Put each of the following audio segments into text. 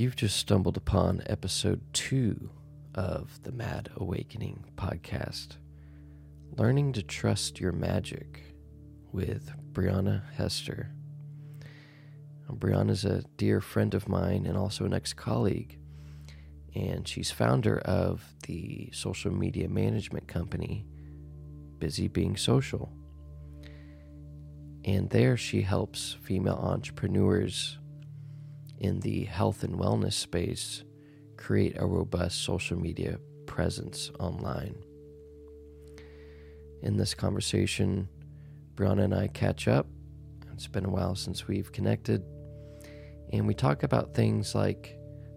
You've just stumbled upon episode two of the Mad Awakening podcast Learning to Trust Your Magic with Brieonna Hester. Now, Brieonna's a dear friend of mine and also an ex colleague, and she's founder of the social media management company Busy Being Social. And there she helps female entrepreneurs in the health and wellness space create a robust social media presence online. In this conversation, Brieonna and I catch up. It's been a while since we've connected. And we talk about things like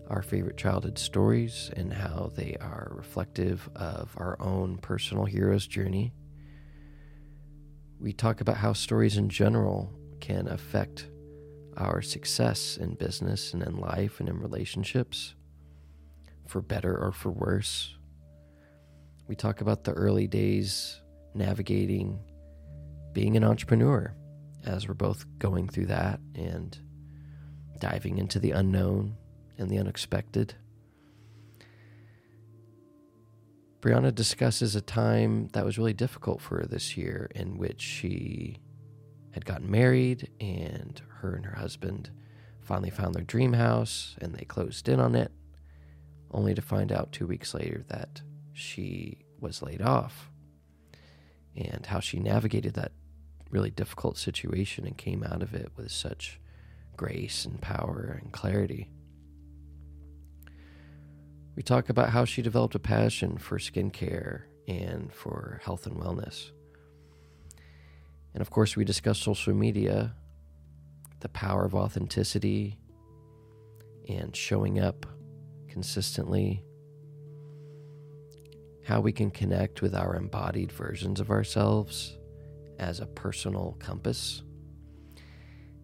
our favorite childhood stories and how they are reflective of our own personal hero's journey. We talk about how stories in general can affect our success in business and in life and in relationships, for better or for worse. We talk about the early days navigating being an entrepreneur as we're both going through that and diving into the unknown and the unexpected. Brieonna discusses a time that was really difficult for her this year in which she had gotten married and her and her husband finally found their dream house and they closed in on it, only to find out two weeks later that she was laid off and how she navigated that really difficult situation and came out of it with such grace and power and clarity. We talk about how she developed a passion for skincare and for health and wellness. And of course, we discuss social media, the power of authenticity, and showing up consistently, how we can connect with our embodied versions of ourselves as a personal compass.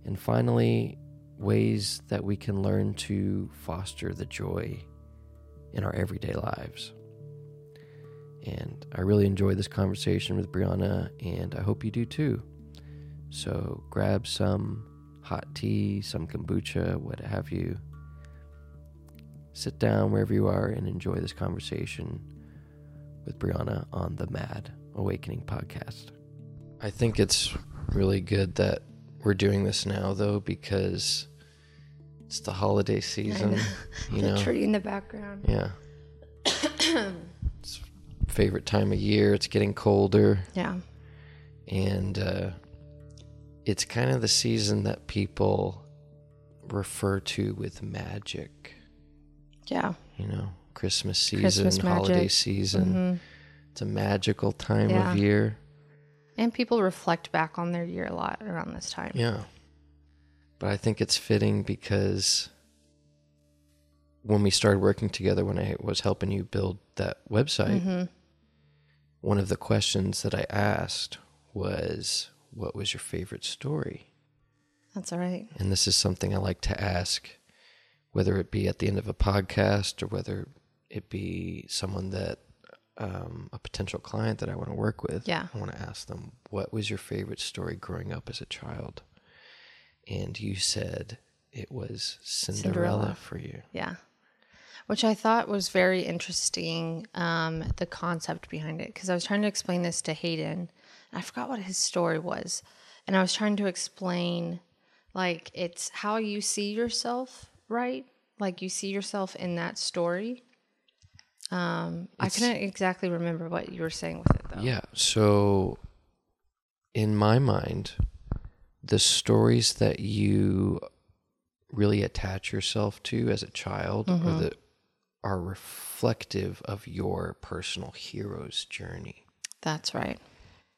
And finally, ways that we can learn to foster the joy in our everyday lives. And I really enjoyed this conversation with Brieonna, and I hope you do too. So grab some hot tea, some kombucha, what have you. Sit down wherever you are and enjoy this conversation with Brieonna on the Mad Awakening podcast. I think it's really good that we're doing this now, though, because it's the holiday season. know. You the know, tree in the background. yeah. favorite time of year. It's getting colder, Yeah. and uh, it's kind of the season that people refer to with magic. Yeah. You know, Christmas season, Christmas holiday season. Mhm. It's a magical time Yeah. of year. And people reflect back on their year a lot around this time. Yeah. But I think it's fitting because when we started working together, when I was helping you build that website, hmm one of the questions that I asked was, What was your favorite story? That's all right. And this is something I like to ask, whether it be at the end of a podcast or whether it be someone that, um, a potential client that I want to work with. Yeah. I want to ask them, What was your favorite story growing up as a child? And you said it was Cinderella, Cinderella. for you. Yeah. Which I thought was very interesting, um, the concept behind it. Because I was trying to explain this to Hayden. And I forgot what his story was. And I was trying to explain, like, it's how you see yourself, right? Like, you see yourself in that story. Um, I couldn't exactly remember what you were saying with it, though. Yeah. So, in my mind, the stories that you really attach yourself to as a child or the are reflective of your personal hero's journey. That's right.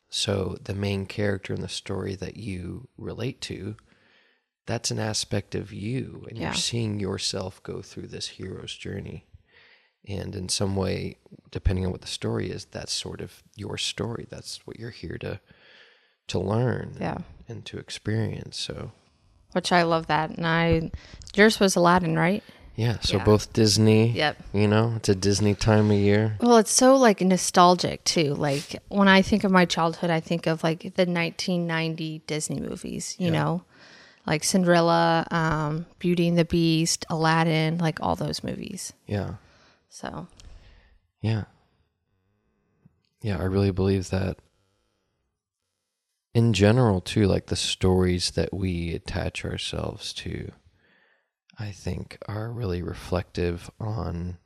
So the main character in the story that you relate to, that's an aspect of you and Yeah. you're seeing yourself go through this hero's journey. And in some way, depending on what the story is, that's sort of your story. That's what you're here to to learn Yeah. and, and to experience. So Which I love that. And I, yours was Aladdin, right? Yeah, so Yeah. both Disney, Yep. you know, it's a Disney time of year. Well, it's so like nostalgic too. Like when I think of my childhood, I think of like the 1990 Disney movies, you Yeah. know, like Cinderella, um, Beauty and the Beast, Aladdin, like all those movies. Yeah. So Yeah. Yeah, I really believe that in general too, like the stories that we attach ourselves to, I think are really reflective on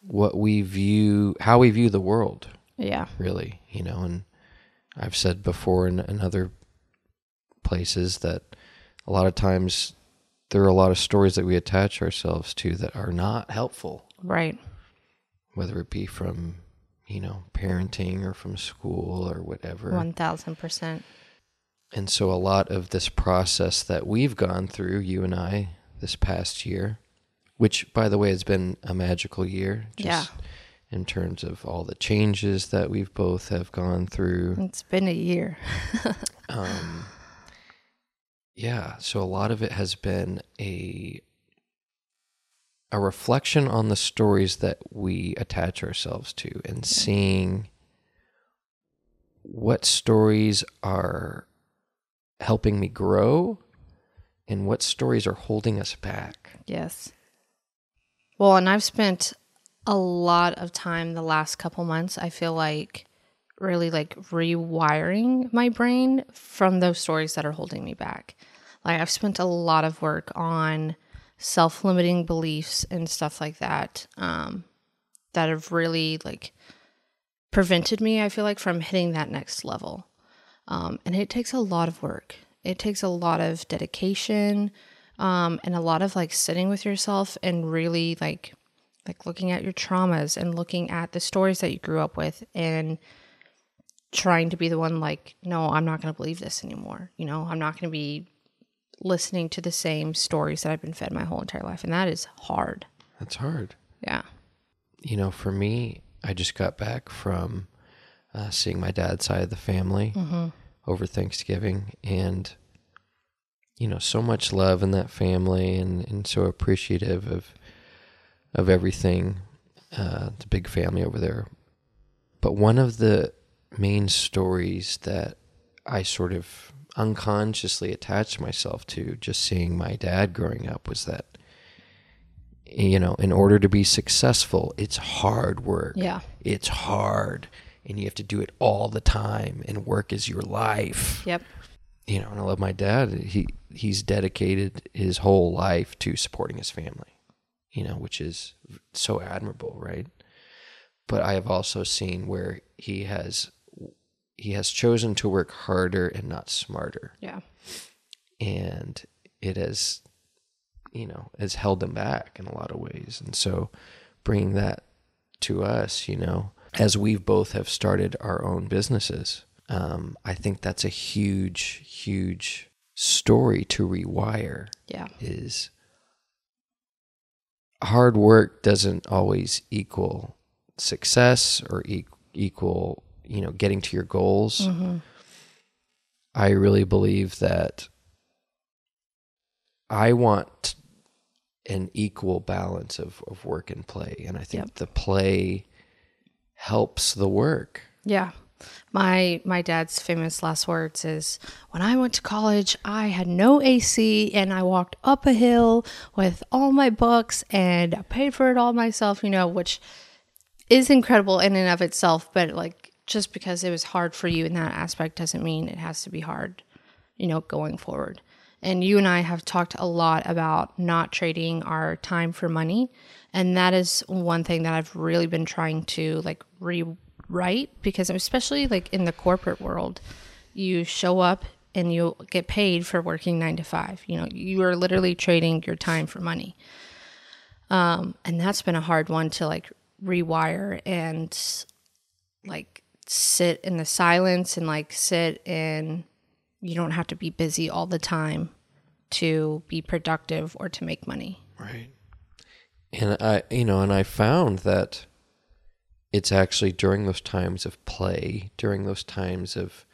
what we view how we view the world, yeah, really, you know, and I've said before in, in other places that a lot of times there are a lot of stories that we attach ourselves to that are not helpful right. whether it be from you know parenting or from school or whatever One thousand percent. And so a lot of this process that we've gone through you and i this past year which by the way has been a magical year Yeah. in terms of all the changes that we've both have gone through It's been a year. um, yeah so a lot of it has been a a reflection on the stories that we attach ourselves to and seeing what stories are helping me grow and what stories are holding us back Yes. Well, and I've spent a lot of time the last couple months, I feel like really like rewiring my brain from those stories that are holding me back. Like I've spent a lot of work on self-limiting beliefs and stuff like that um that have really like prevented me, I feel like from hitting that next level. Um and it takes a lot of work. It takes a lot of dedication um, and a lot of like sitting with yourself and really like like looking at your traumas and looking at the stories that you grew up with and trying to be the one like no i'm not going to believe this anymore you know? I'm not going to be listening to the same stories that i've been fed my whole entire life and that is hard. That's hard. Yeah. You know for me i just got back from uh, seeing my dad's side of the family over thanksgiving. And you know so much love in that family and, and so appreciative of of everything uh, the big family over there. But one of the main stories that i sort of unconsciously attached myself to just seeing my dad growing up was that you know in order to be successful it's hard work. Yeah. it's hard and you have to do it all the time and work is your life yep you know, and I love my dad. He he's dedicated his whole life to supporting his family, you know, which is so admirable, right? But I have also seen where he has he has chosen to work harder and not smarter, yeah and it has, you know, has held him back in a lot of ways. And so, bringing that to us, you know, as we've both have started our own businesses, um, I think that's a huge, huge story to rewire. yeah Is hard work doesn't always equal success or e- equal, you know, getting to your goals. I really believe that I want an equal balance of, of work and play. And I think Yep. the play helps the work. Yeah. My my dad's famous last words is when I went to college, I had no AC and I walked up a hill with all my books and I paid for it all myself, you know, which is incredible in and of itself, but like just because it was hard for you in that aspect doesn't mean it has to be hard, you know, going forward. And you and I have talked a lot about not trading our time for money. And that is one thing that I've really been trying to like rewrite because especially like in the corporate world, you show up and you get paid for working nine to five. You know, you are literally trading your time for money. Um, and that's been a hard one to like rewire and like sit in the silence and like sit in you don't have to be busy all the time to be productive or to make money. Right. And I, you know, and I found that it's actually during those times of play, during those times of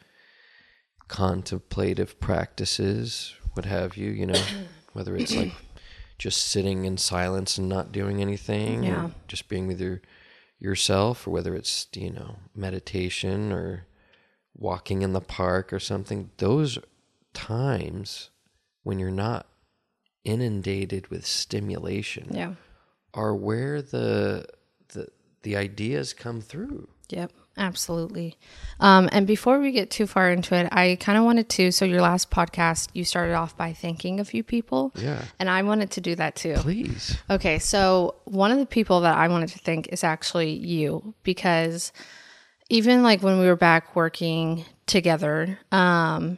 contemplative practices, what have you, you know, whether it's like just sitting in silence and not doing anything, Yeah. or just being with your yourself, or whether it's you know meditation or walking in the park or something. Those times when you're not inundated with stimulation Yeah. are where the the the ideas come through. Yep, absolutely. Um, and before we get too far into it, I kind of wanted to. So, your last podcast, you started off by thanking a few people. Yeah. And I wanted to do that too. Please. Okay, so one of the people that I wanted to thank is actually you because even like when we were back working together, um,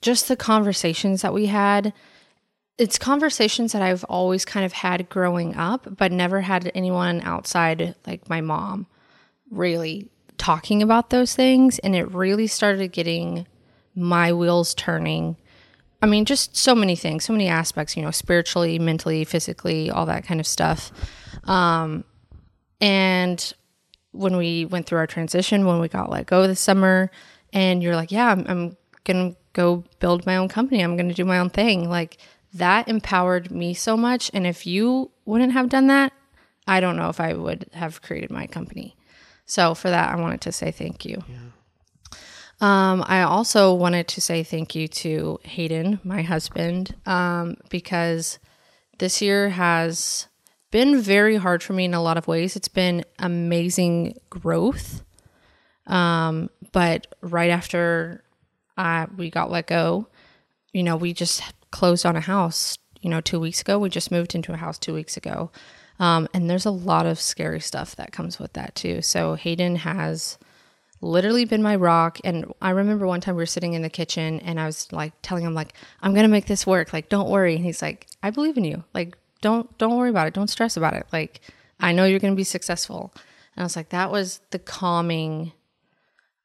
just the conversations that we had, it's conversations that I've always kind of had growing up, but never had anyone outside like my mom really talking about those things. And it really started getting my wheels turning. I mean, just so many things, so many aspects, you know, spiritually, mentally, physically, all that kind of stuff. Um, and when we went through our transition, when we got let go this summer, and you're like, yeah, I'm, I'm going to go build my own company. I'm going to do my own thing. Like that empowered me so much. And if you wouldn't have done that, I don't know if I would have created my company. So for that, I wanted to say thank you. Um, I also wanted to say thank you to Hayden, my husband, um, because this year has been very hard for me in a lot of ways. It's been amazing growth. Um, but right after uh, we got let go, you know, we just closed on a house, you know, two weeks ago. We just moved into a house two weeks ago. Um, and there's a lot of scary stuff that comes with that too. So Hayden has literally been my rock. And I remember one time we were sitting in the kitchen and I was like telling him like, I'm to make this work. Like, don't worry. And he's like, I believe in you. Like, don't, don't worry about it. Don't stress about it. Like, I know you're to be successful. And I was like, that was the calming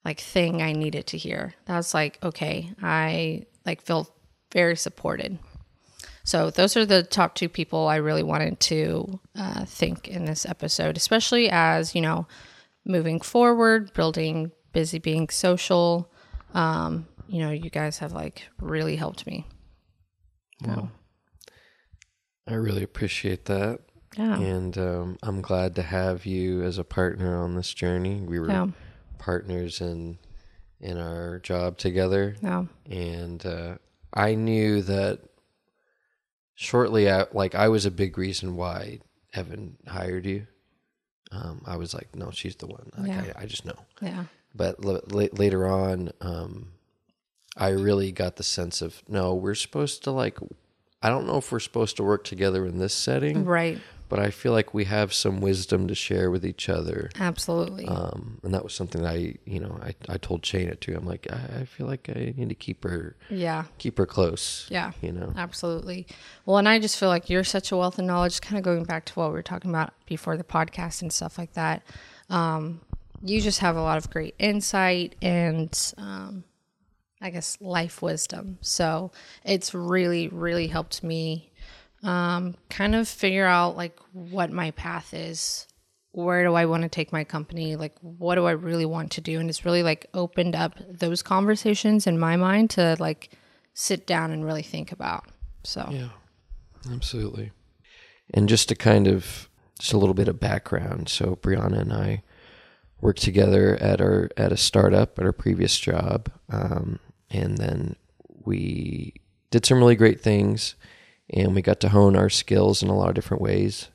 like thing I needed to hear. That was like, okay, I like feel very supported. So those are the top two people I really wanted to uh, think in this episode, especially as you know, moving forward, building busy, being social. Um, you know, you guys have like really helped me. Wow. I really appreciate that. Yeah. And um, I'm glad to have you as a partner on this journey. We were Yeah. Partners in in our job together, Yeah. and uh, I knew that shortly out, like I was a big reason why Evan hired you. Um, I was like, no, she's the one. Like, Yeah. I, I just know. Yeah. But l- la- later on, um, I really got the sense of no, we're supposed to like. I don't know if we're supposed to work together in this setting, Right. But I feel like we have some wisdom to share with each other. Absolutely. Um, and that was something that I, you know, I, I told Shayna too. I'm like, I, I feel like I need to keep her, yeah. keep her close. Yeah. You know, Absolutely. Well, and I just feel like you're such a wealth of knowledge, kind of going back to what we were talking about before the podcast and stuff like that. Um, you just have a lot of great insight and, um, I guess, life wisdom. So it's really, really helped me um, kind of figure out like what my path is. Where do I want to take my company? Like, what do I really want to do? And it's really like opened up those conversations in my mind to like sit down and really think about. So, Yeah, absolutely. And just to kind of just a little bit of background. So Brieonna and I worked together at our at a startup at our previous job, um, and then we did some really great things, and we got to hone our skills in a lot of different ways.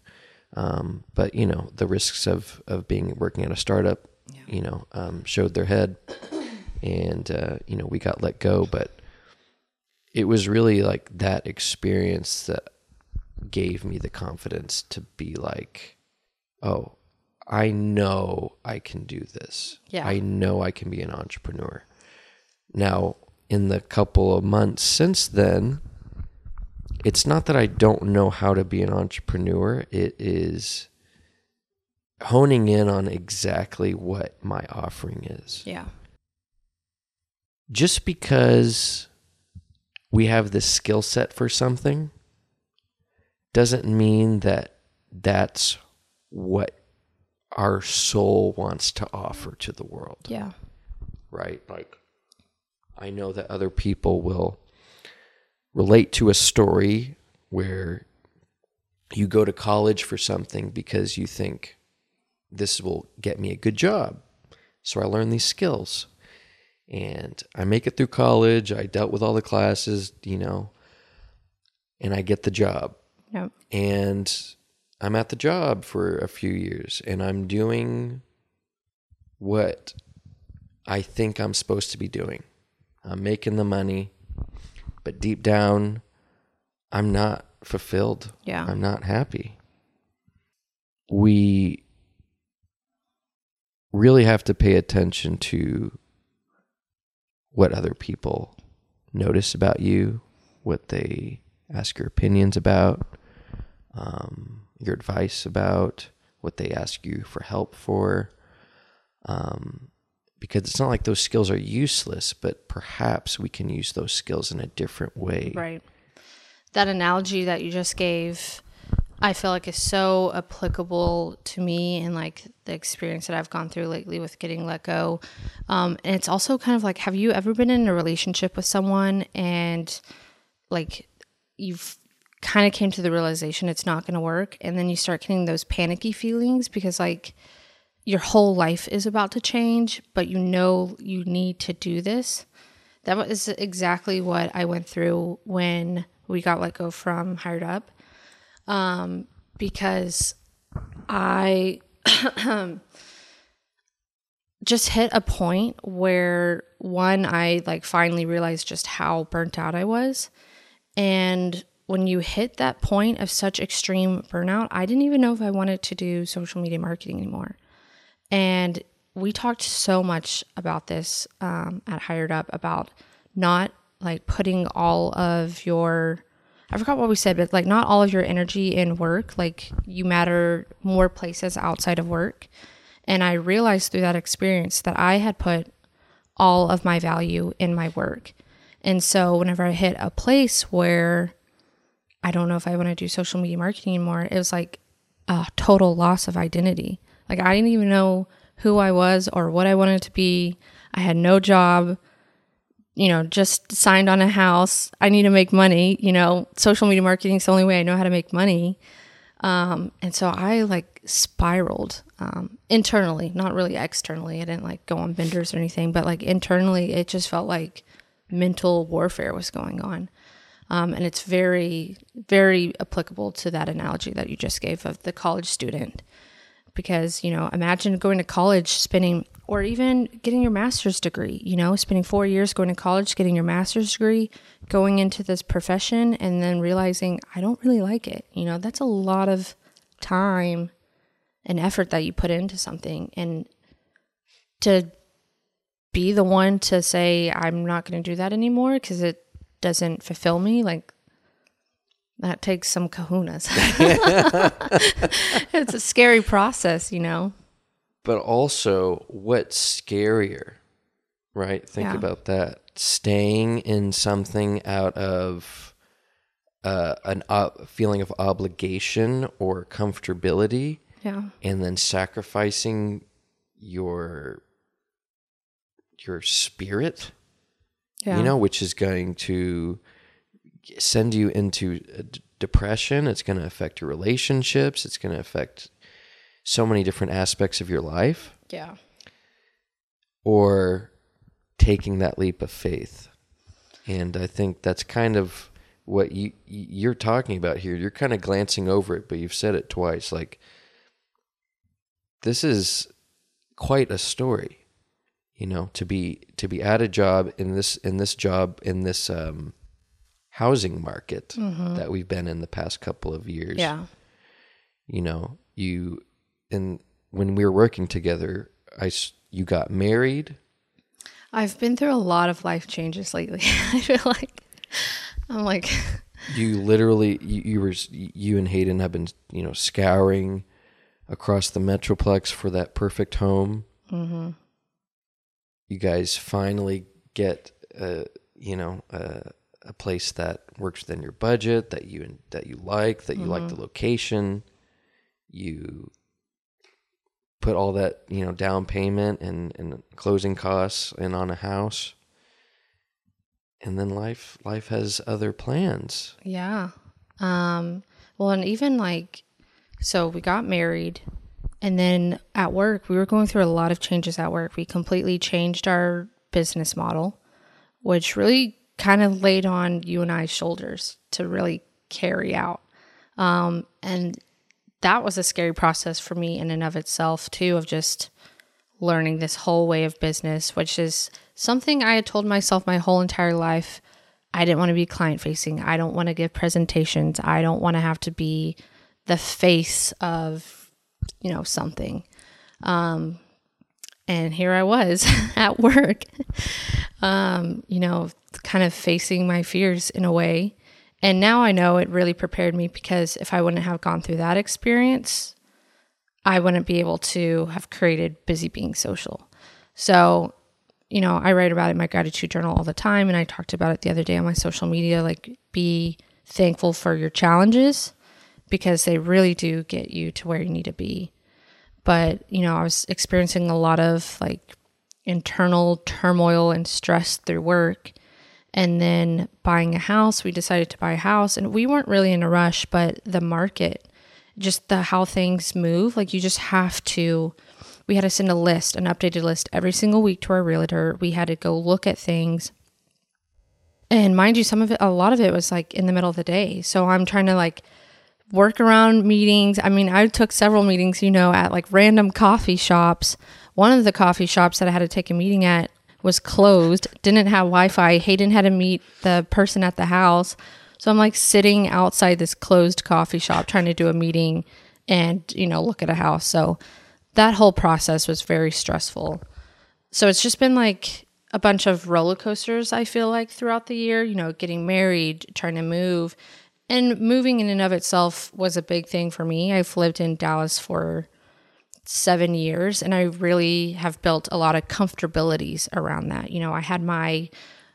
Um, but you know the risks of of being working at a startup, you know, um, showed their head, and uh, you know we got let go, but it was really like that experience that gave me the confidence to be like, oh, I know I can do this. Yeah. I know I can be an entrepreneur. Now, in the couple of months since then, it's not that I don't know how to be an entrepreneur. It is honing in on exactly what my offering is yeah. just because we have this skill set for something doesn't mean that that's what our soul wants to offer to the world, Yeah. right? Like, I know that other people will relate to a story where you go to college for something because you think this will get me a good job. So I learn these skills and I make it through college. I dealt with all the classes, you know. and I get the job Yep. and I'm at the job for a few years and I'm doing what I think I'm supposed to be doing. I'm making the money, but deep down, I'm not fulfilled. Yeah. I'm not happy. We really have to pay attention to what other people notice about you, what they ask your opinions about, um, your advice about, what they ask you for help for. Um, because it's not like those skills are useless, but perhaps we can use those skills in a different way. Right. That analogy that you just gave, I feel like is so applicable to me and like the experience that I've gone through lately with getting let go. Um, and it's also kind of like, have you ever been in a relationship with someone and like you've kind of came to the realization it's not going to work, and then you start getting those panicky feelings because like your whole life is about to change, but you know you need to do this. That was exactly what I went through when we got let go from Hired Up. Um, because I just hit a point where one, I like finally realized just how burnt out I was. And when you hit that point of such extreme burnout, I didn't even know if I wanted to do social media marketing anymore. And we talked so much about this um, at Hired Up about not like putting all of your, I forgot what we said, but like not all of your energy in work. Like you matter more places outside of work. And I realized through that experience that I had put all of my value in my work. And so whenever I hit a place where I don't know if I want to do social media marketing anymore, it was like a total loss of identity. Like I didn't even know who I was or what I wanted to be. I had no job, you know, just signed on a house. I need to make money, you know, social media marketing is the only way I know how to make money. Um, and so I like spiraled um, internally, not really externally. I didn't like go on benders or anything, but like internally, it just felt like mental warfare was going on. Um, and it's very, very applicable to that analogy that you just gave of the college student. Because, you know, imagine going to college, spending, or even getting your master's degree, you know, spending four years going to college, getting your master's degree, going into this profession, and then realizing, I don't really like it. You know, that's a lot of time and effort that you put into something. And to be the one to say, I'm not going to do that anymore because it doesn't fulfill me, like that takes some kahunas. it's a scary process, you know? But also, what's scarier, right? Think Yeah. about that. Staying in something out of uh, an uh, feeling of obligation or comfortability, Yeah. and then sacrificing your your spirit Yeah. you know, which is going to send you into depression. It's going to affect your relationships. It's going to affect so many different aspects of your life. yeah. Or taking that leap of faith. And I think that's kind of what you you're talking about here. You're kind of glancing over it, but you've said it twice. Like this is quite a story you know to be to be at a job in this in this job in this um housing market that we've been in the past couple of years Yeah. you know you and when we were working together i you got married I've been through a lot of life changes lately. I feel like I'm like, you literally you, you were you and hayden have been you know scouring across the metroplex for that perfect home mm-hmm. you guys finally get uh you know uh, a place that works within your budget that you that you like that you like the location you put all that you know down payment and and closing costs in on a house and then life life has other plans Yeah. Um, well, and even like, so we got married, and then at work, we were going through a lot of changes at work. We completely changed our business model, which really kind of laid on you and I's shoulders to really carry out. Um, and that was a scary process for me in and of itself, too, of just learning this whole way of business, which is something I had told myself my whole entire life. I didn't want to be client facing. I don't want to give presentations. I don't want to have to be the face of, you know, something. Um, and here I was at work, um, you know, kind of facing my fears in a way. And now I know it really prepared me because if I wouldn't have gone through that experience, I wouldn't be able to have created Busy Being Social. So, you know, I write about it in my gratitude journal all the time. And I talked about it the other day on my social media like, be thankful for your challenges because they really do get you to where you need to be. But, you know, I was experiencing a lot of like internal turmoil and stress through work and then buying a house. We decided to buy a house, and we weren't really in a rush, but the market, just the how things move, like you just have to. We had to send a list, an updated list every single week to our realtor. We had to go look at things. And mind you, some of it, a lot of it was like in the middle of the day. So I'm trying to like work around meetings. I mean, I took several meetings, you know, at like random coffee shops. One of the coffee shops that I had to take a meeting at was closed, didn't have Wi Fi. Hayden had to meet the person at the house. So I'm like sitting outside this closed coffee shop trying to do a meeting and, you know, look at a house. So that whole process was very stressful. So it's just been like a bunch of roller coasters, I feel like, throughout the year, you know, getting married, trying to move. And moving in and of itself was a big thing for me. I've lived in Dallas for seven years and I really have built a lot of comfortabilities around that. You know, I had my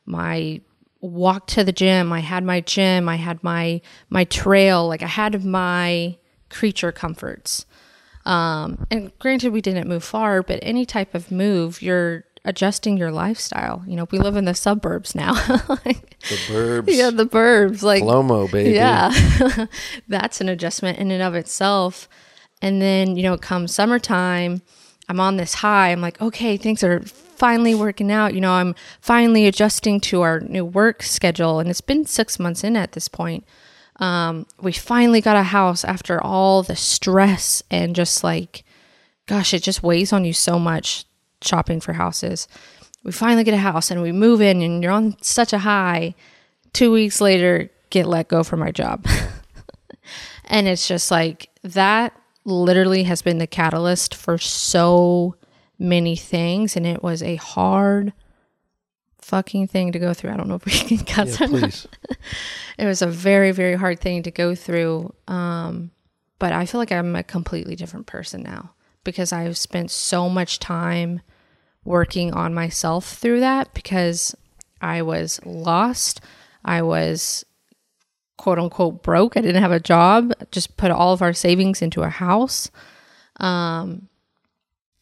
my walk to the gym, I had my gym, I had my my trail, like I had my creature comforts. Um, and granted we didn't move far, but any type of move, you're adjusting your lifestyle. You know, we live in the suburbs now. like, the burbs. Yeah, the burbs. Like Flomo, baby. Yeah. That's an adjustment in and of itself. And then, you know, come summertime, I'm on this high. I'm like, okay, things are finally working out. You know, I'm finally adjusting to our new work schedule. And it's been six months in at this point. Um, we finally got a house after all the stress and just like, gosh, it just weighs on you so much shopping for houses. We finally get a house and we move in, and you're on such a high. Two weeks later, get let go from my job. and it's just like that literally has been the catalyst for so many things and it was a hard fucking thing to go through. I don't know if we can cut yeah, please. it was a very very hard thing to go through um, but I feel like I'm a completely different person now because I've spent so much time working on myself through that because I was lost. I was quote unquote broke. I didn't have a job, just put all of our savings into a house. Um,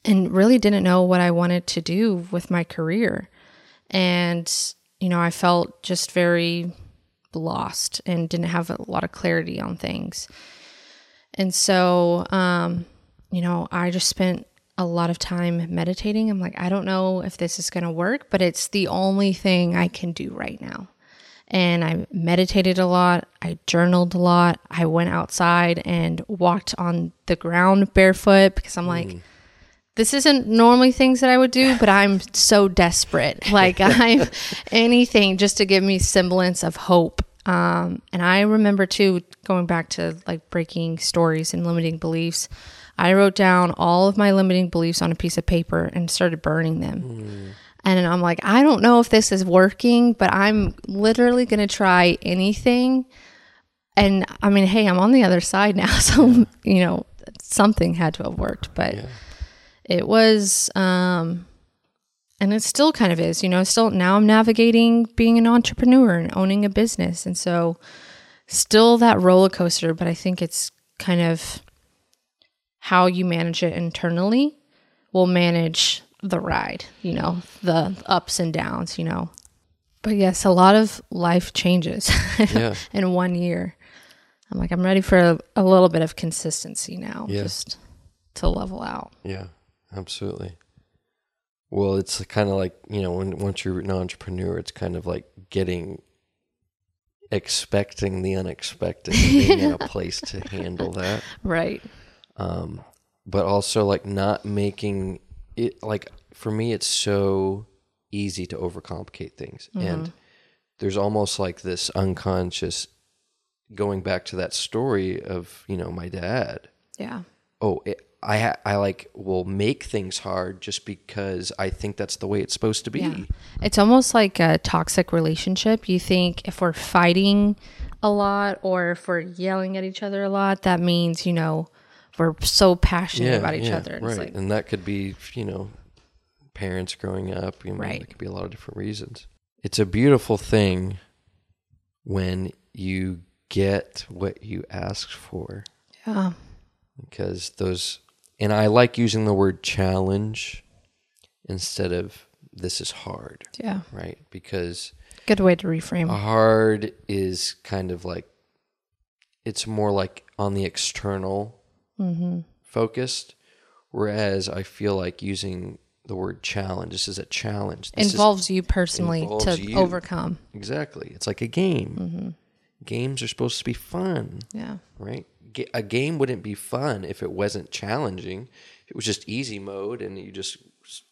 and really didn't know what I wanted to do with my career. And, you know, I felt just very lost and didn't have a lot of clarity on things. And so, um, you know, I just spent a lot of time meditating. I'm like, I don't know if this is going to work, but it's the only thing I can do right now and I meditated a lot. I journaled a lot. I went outside and walked on the ground barefoot because I'm like, mm. this isn't normally things that I would do, but I'm so desperate. Like I'm anything just to give me semblance of hope. Um, and I remember too going back to like breaking stories and limiting beliefs. I wrote down all of my limiting beliefs on a piece of paper and started burning them. Mm. And I'm like, I don't know if this is working, but I'm literally going to try anything. And I mean, hey, I'm on the other side now. So, yeah. you know, something had to have worked. But yeah. it was, um, and it still kind of is, you know, still now I'm navigating being an entrepreneur and owning a business. And so, still that roller coaster, but I think it's kind of how you manage it internally will manage the ride, you know, the ups and downs, you know. But yes, a lot of life changes yeah. in one year. I'm like, I'm ready for a, a little bit of consistency now, yeah. just to level out. Yeah, absolutely. Well, it's kind of like, you know, when once you're an entrepreneur, it's kind of like getting expecting the unexpected, being in a place to handle that. Right. um, but also like not making it like for me it's so easy to overcomplicate things mm-hmm. and there's almost like this unconscious going back to that story of you know my dad Yeah. oh it, I ha- I like will make things hard just because I think that's the way it's supposed to be. Yeah. It's almost like a toxic relationship. You think if we're fighting a lot or if we're yelling at each other a lot, that means, you know, we're so passionate about each other. And right. Like, and that could be, you know, parents growing up. You know, Right. It could be a lot of different reasons. It's a beautiful thing when you get what you asked for yeah. because those, and I like using the word challenge instead of this is hard, Yeah. right? Because Good way to reframe. hard is kind of like, it's more like on the external mm-hmm. focused, whereas I feel like using the word challenge. This is a challenge. This is- Involves you personally involves to you. overcome. exactly. It's like a game. Mm-hmm. Games are supposed to be fun, Yeah. right? A game wouldn't be fun if it wasn't challenging. It was just easy mode and you just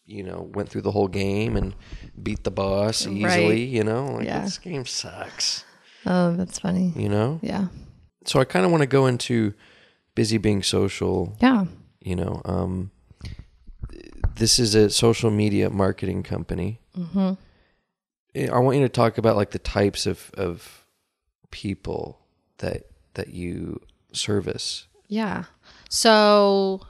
you know went through the whole game and beat the boss easily. Right. You know, like Yeah. this game sucks. Oh, that's funny. You know. Yeah. So I kind of want to go into busy being social Yeah. you know um, this is a social media marketing company Mm-hmm. i want you to talk about like the types of, of people that that you service Yeah. So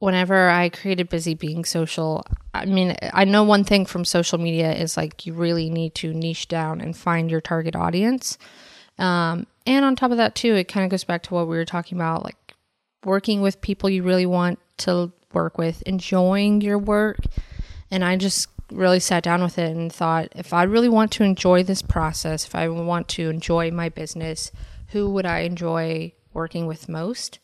whenever I created Busy Being Social, I mean, I know one thing from social media is like you really need to niche down and find your target audience. Um, and on top of that, too, it kind of goes back to what we were talking about like working with people you really want to work with, enjoying your work. And I just really sat down with it and thought if I really want to enjoy this process, if I want to enjoy my business, who would I enjoy working with most?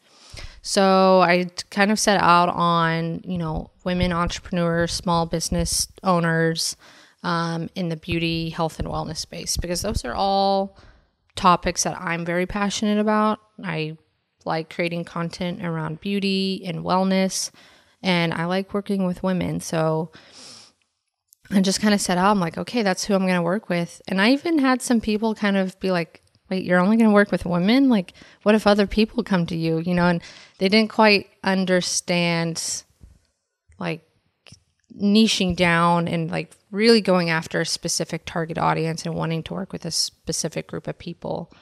So I kind of set out on, you know, women entrepreneurs, small business owners um, in the beauty, health, and wellness space because those are all topics that I'm very passionate about. I like creating content around beauty and wellness, and I like working with women. So I just kind of set out, I'm like, okay, that's who I'm going to work with. And I even had some people kind of be like, wait, you're only going to work with women? Like, what if other people come to you? You know, and they didn't quite understand like niching down and like really going after a specific target audience and wanting to work with a specific group of people.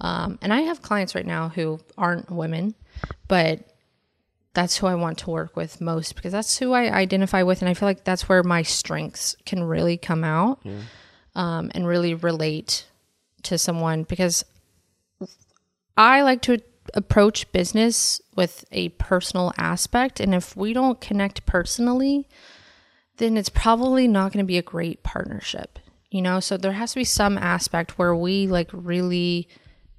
Um, and I have clients right now who aren't women, but that's who I want to work with most because that's who I identify with. And I feel like that's where my strengths can really come out um, and really relate to someone because I like to approach business with a personal aspect. And if we don't connect personally, then it's probably not going to be a great partnership, you know? So there has to be some aspect where we like really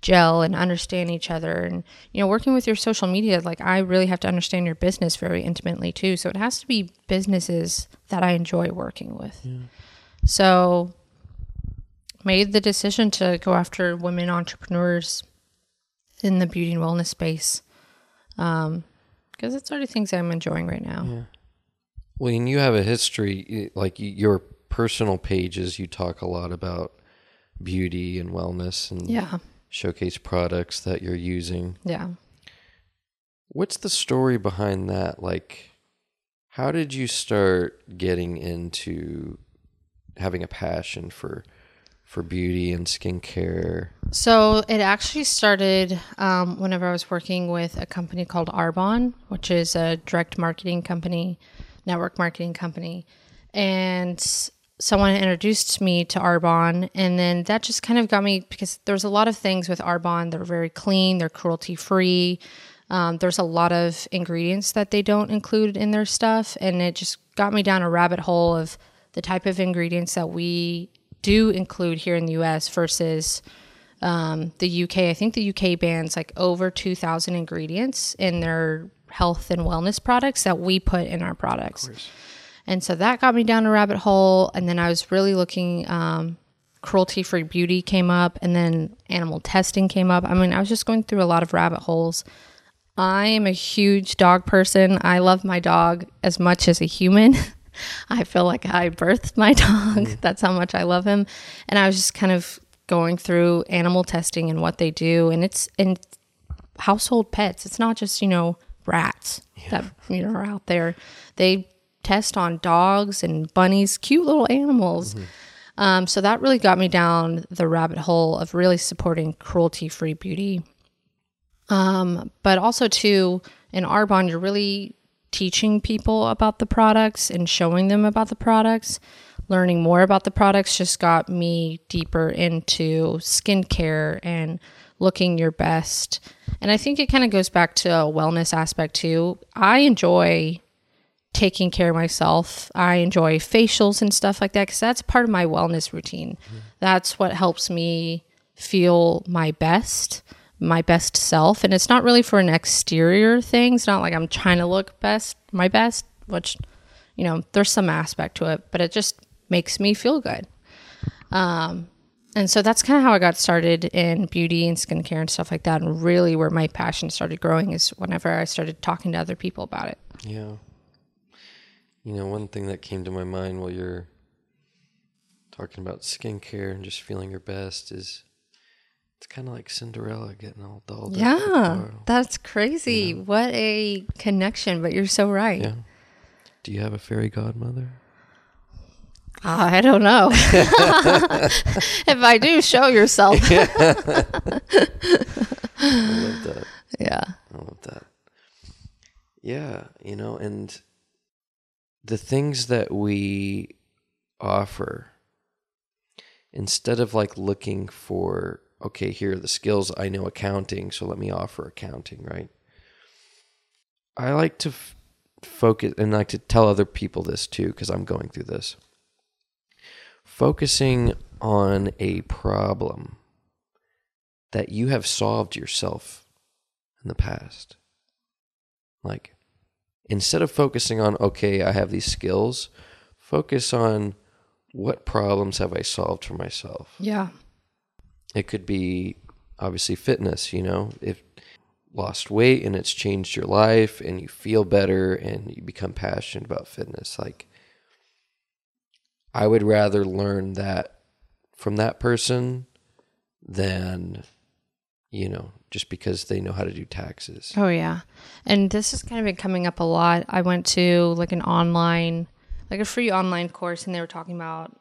gel and understand each other. And, you know, working with your social media, like I really have to understand your business very intimately too. So it has to be businesses that I enjoy working with. So made the decision to go after women entrepreneurs in the beauty and wellness space. Um, because it's already things I'm enjoying right now. well and you have a history like your personal pages you talk a lot about beauty and wellness and Yeah. Showcase products that you're using Yeah. What's the story behind that? Like, how did you start getting into having a passion for for beauty and skincare? So it actually started um, whenever I was working with a company called Arbonne, which is a direct marketing company, network marketing company, and someone introduced me to Arbonne, and then that just kind of got me because there's a lot of things with Arbonne. They're very clean, they're cruelty free. Um, there's a lot of ingredients that they don't include in their stuff, and it just got me down a rabbit hole of the type of ingredients that we do include here in the U.S. versus um, the UK. I think the UK bans like over 2,000 ingredients in their health and wellness products that we put in our products. And so that got me down a rabbit hole. And then I was really looking um, cruelty free beauty came up and then animal testing came up. I mean, I was just going through a lot of rabbit holes. I am a huge dog person. I love my dog as much as a human. I feel like I birthed my dog. That's how much I love him. And I was just kind of going through animal testing and what they do and it's in household pets. It's not just, you know, rats that you know are out there. They test on dogs and bunnies, cute little animals. Um, so that really got me down the rabbit hole of really supporting cruelty free beauty. Um, but also too in Arbonne, you're really teaching people about the products and showing them about the products. Learning more about the products just got me deeper into skincare and looking your best. And I think it kind of goes back to a wellness aspect too. I enjoy taking care of myself. I enjoy facials and stuff like that because that's part of my wellness routine. That's what helps me feel my best, my best self. And it's not really for an exterior thing. It's not like I'm trying to look best, my best, which, you know, there's some aspect to it, but it just makes me feel good. Um, and so that's kind of how I got started in beauty and skincare and stuff like that. And really, where my passion started growing is whenever I started talking to other people about it. Yeah. You know, one thing that came to my mind while you're talking about skincare and just feeling your best is it's kind of like Cinderella getting all dolled up. Yeah, for tomorrow. that's crazy. What a connection, but you're so right. Yeah. Do you have a fairy godmother? Ah, I don't know. if I do, show yourself. I love that. yeah. I love that. Yeah, you know, and the things that we offer, instead of like looking for, okay, here are the skills, I know accounting, so let me offer accounting, right? I like to f- focus and like to tell other people this too, because I'm going through this. Focusing on a problem that you have solved yourself in the past. Like, instead of focusing on, okay, I have these skills, focus on what problems have I solved for myself. Yeah. It could be obviously fitness, you know, if lost weight and it's changed your life and you feel better and you become passionate about fitness. Like, I would rather learn that from that person than, you know, just because they know how to do taxes. Oh yeah. And this has kind of been coming up a lot. I went to like an online like a free online course and they were talking about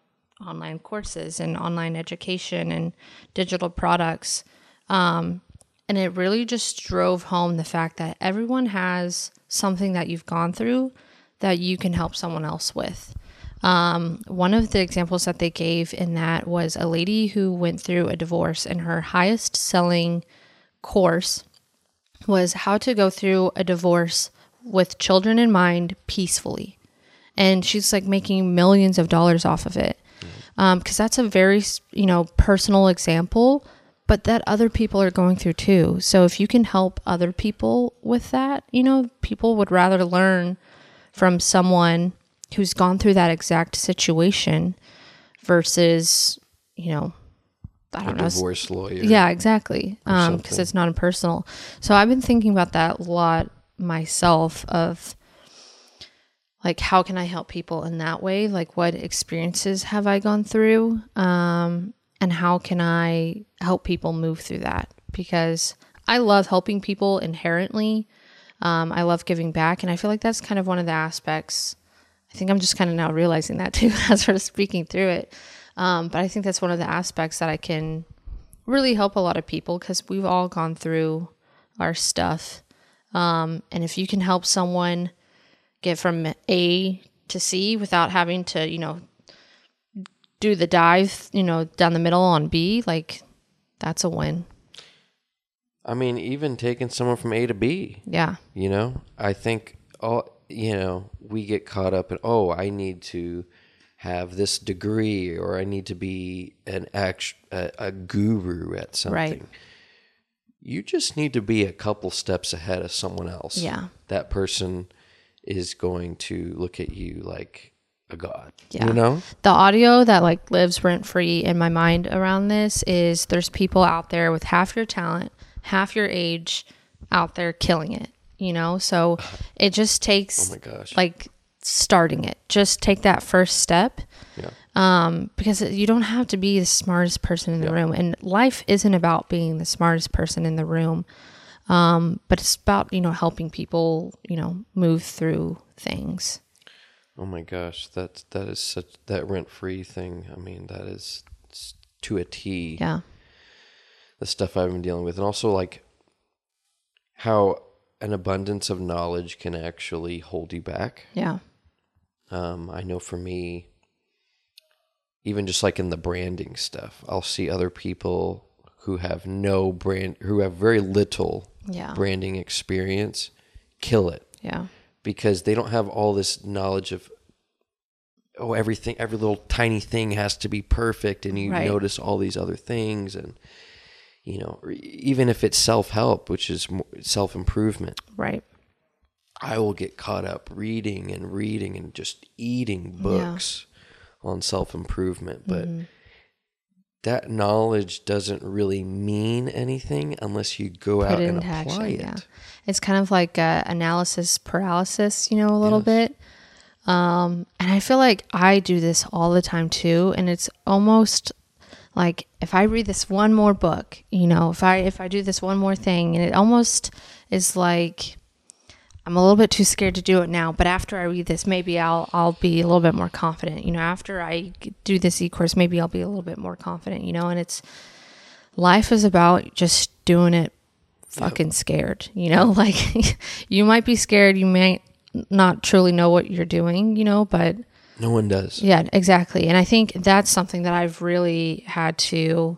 online courses and online education and digital products. Um, and it really just drove home the fact that everyone has something that you've gone through that you can help someone else with. Um, one of the examples that they gave in that was a lady who went through a divorce, and her highest selling course was how to go through a divorce with children in mind peacefully. And she's like making millions of dollars off of it. Um, because that's a very, you know, personal example, but that other people are going through too. So if you can help other people with that, you know, people would rather learn from someone who's gone through that exact situation versus, you know, I don't know, divorce lawyer. yeah, exactly. Um, because something. it's not impersonal. So I've been thinking about that a lot myself of like how can I help people in that way? Like what experiences have I gone through? Um, and how can I help people move through that? Because I love helping people inherently. Um, I love giving back, and I feel like that's kind of one of the aspects. I think I'm just kind of now realizing that too as we're speaking through it. Um, but I think that's one of the aspects that I can really help a lot of people because we've all gone through our stuff. Um, and if you can help someone get from A to C without having to, you know, do the dive, you know, down the middle on B, like that's a win. I mean, even taking someone from A to B, Yeah. you know, I think all you know, we get caught up in oh, I need to have this degree or I need to be an act a, a guru at something. Right. You just need to be a couple steps ahead of someone else. Yeah. That person is going to look at you like, a god. Yeah. You know? the audio that like lives rent free in my mind around this is there's people out there with half your talent, half your age out there killing it, you know? So it just takes Oh my gosh. like starting it. Just take that first step. Yeah. Um, because you don't have to be the smartest person in the Yeah. room. And life isn't about being the smartest person in the room. Um, but it's about, you know, helping people, you know, move through things. Oh my gosh, that that is such that rent free thing. I mean, that is to a T. Yeah. The stuff I've been dealing with, and also like how an abundance of knowledge can actually hold you back. Yeah. Um, I know for me, even just like in the branding stuff, I'll see other people who have no brand, who have very little Yeah. branding experience, kill it Yeah. because they don't have all this knowledge of oh everything every little tiny thing has to be perfect and you Right. notice all these other things and you know even if it's self-help which is self-improvement Right. I will get caught up reading and reading and just eating books on self-improvement but Mm-hmm. that knowledge doesn't really mean anything unless you go out Put it and apply action. it Yeah. It's kind of like uh, analysis paralysis, you know, a little bit. Um, and I feel like I do this all the time too. And it's almost like if I read this one more book, you know, if I if I do this one more thing, and it almost is like I'm a little bit too scared to do it now. But after I read this, maybe I'll I'll be a little bit more confident. You know, after I do this e course, maybe I'll be a little bit more confident. You know, and it's life is about just doing it fucking scared you know like you might be scared you might not truly know what you're doing you know but no one does yeah exactly and i think that's something that i've really had to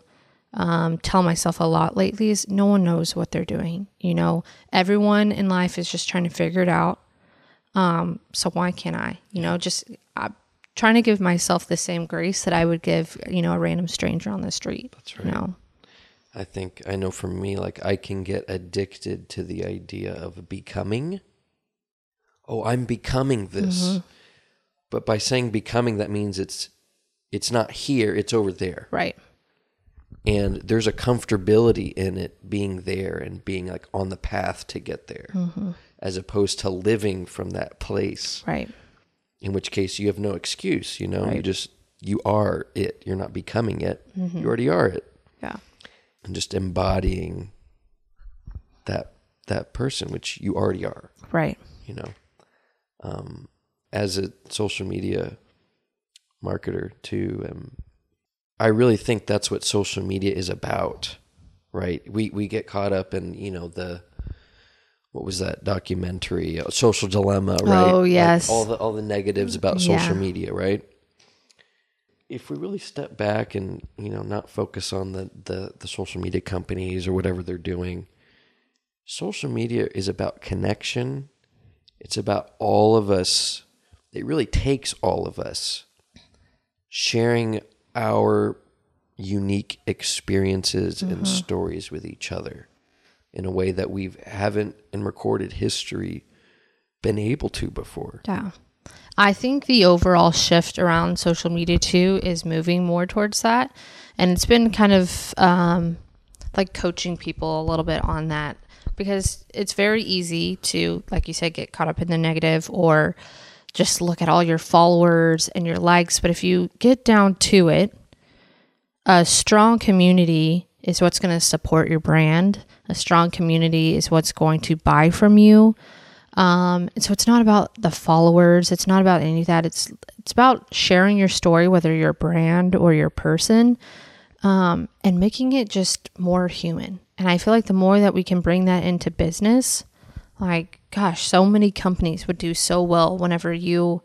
um, tell myself a lot lately is no one knows what they're doing you know everyone in life is just trying to figure it out um, so why can't i you know just i'm trying to give myself the same grace that i would give you know a random stranger on the street That's you right. know I think I know for me, like I can get addicted to the idea of becoming. Oh, I'm becoming this. But by saying becoming, that means it's it's not here, it's over there. right And there's a comfortability in it being there and being like on the path to get there. As opposed to living from that place. right In which case you have no excuse, you know? You just you are it. You're not becoming it. You already are it. yeah and just embodying that that person which you already are right you know um as a social media marketer too um i really think that's what social media is about right? We we get caught up in you know the what was that documentary? Uh, social dilemma right? Oh, Like, yes. all the all the negatives about Yeah. social media right? If we really step back and you know not focus on the, the the social media companies or whatever they're doing social media is about connection. It's about all of us. It really takes all of us sharing our unique experiences and stories with each other in a way that we haven't in recorded history been able to before Yeah. I think the overall shift around social media too is moving more towards that. And it's been kind of um, like coaching people a little bit on that because it's very easy to, like you said, get caught up in the negative or just look at all your followers and your likes. But if you get down to it, a strong community is what's going to support your brand. A strong community is what's going to buy from you. Um, and so it's not about the followers. It's not about any of that. It's it's about sharing your story, whether you're a brand or your person, um, and making it just more human. And I feel like the more that we can bring that into business, like gosh, so many companies would do so well whenever you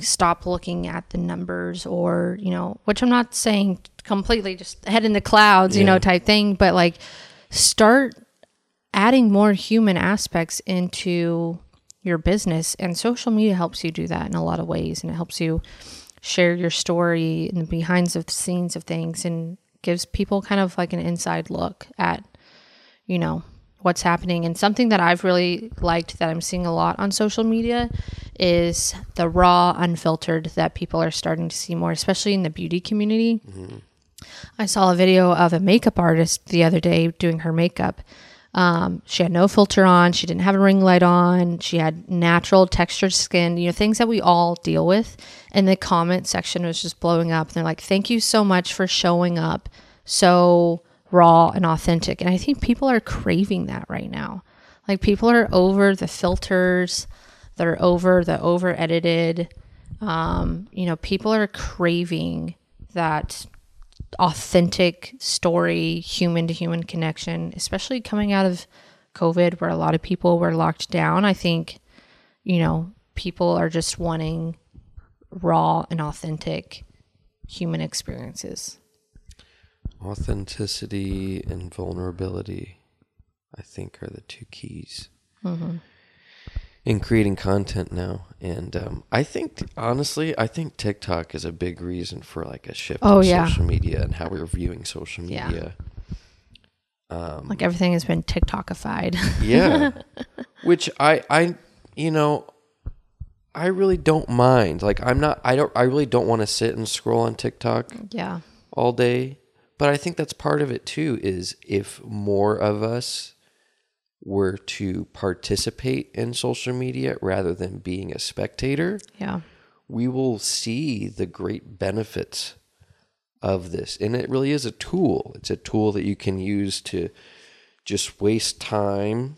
stop looking at the numbers or you know which i'm not saying completely just head in the clouds you know type thing but like start adding more human aspects into your business. And social media helps you do that in a lot of ways and it helps you share your story and the behind the scenes of things and gives people kind of like an inside look at you know what's happening. And something that I've really liked that I'm seeing a lot on social media is the raw, unfiltered that people are starting to see more, especially in the beauty community. I saw a video of a makeup artist the other day doing her makeup. Um, she had no filter on. She didn't have a ring light on. She had natural textured skin, you know, things that we all deal with. And the comment section was just blowing up. And they're like, thank you so much for showing up so raw and authentic. And I think people are craving that right now. Like people are over the filters, they're over the over edited. Um, you know, people are craving that authentic story, human to human connection, especially coming out of COVID where a lot of people were locked down. I think, you know, people are just wanting raw and authentic human experiences. Authenticity and vulnerability, I think, are the two keys in creating content now. And um, I think, honestly, I think TikTok is a big reason for like a shift Oh, in yeah. social media and how we're viewing social Yeah. media. Um, Like everything has been TikTokified. yeah which i i you know i really don't mind like i'm not i don't i really don't want to sit and scroll on tiktok yeah. all day but i think that's part of it too is if more of us were to participate in social media rather than being a spectator Yeah. we will see the great benefits of this. And it really is a tool. It's a tool that you can use to just waste time.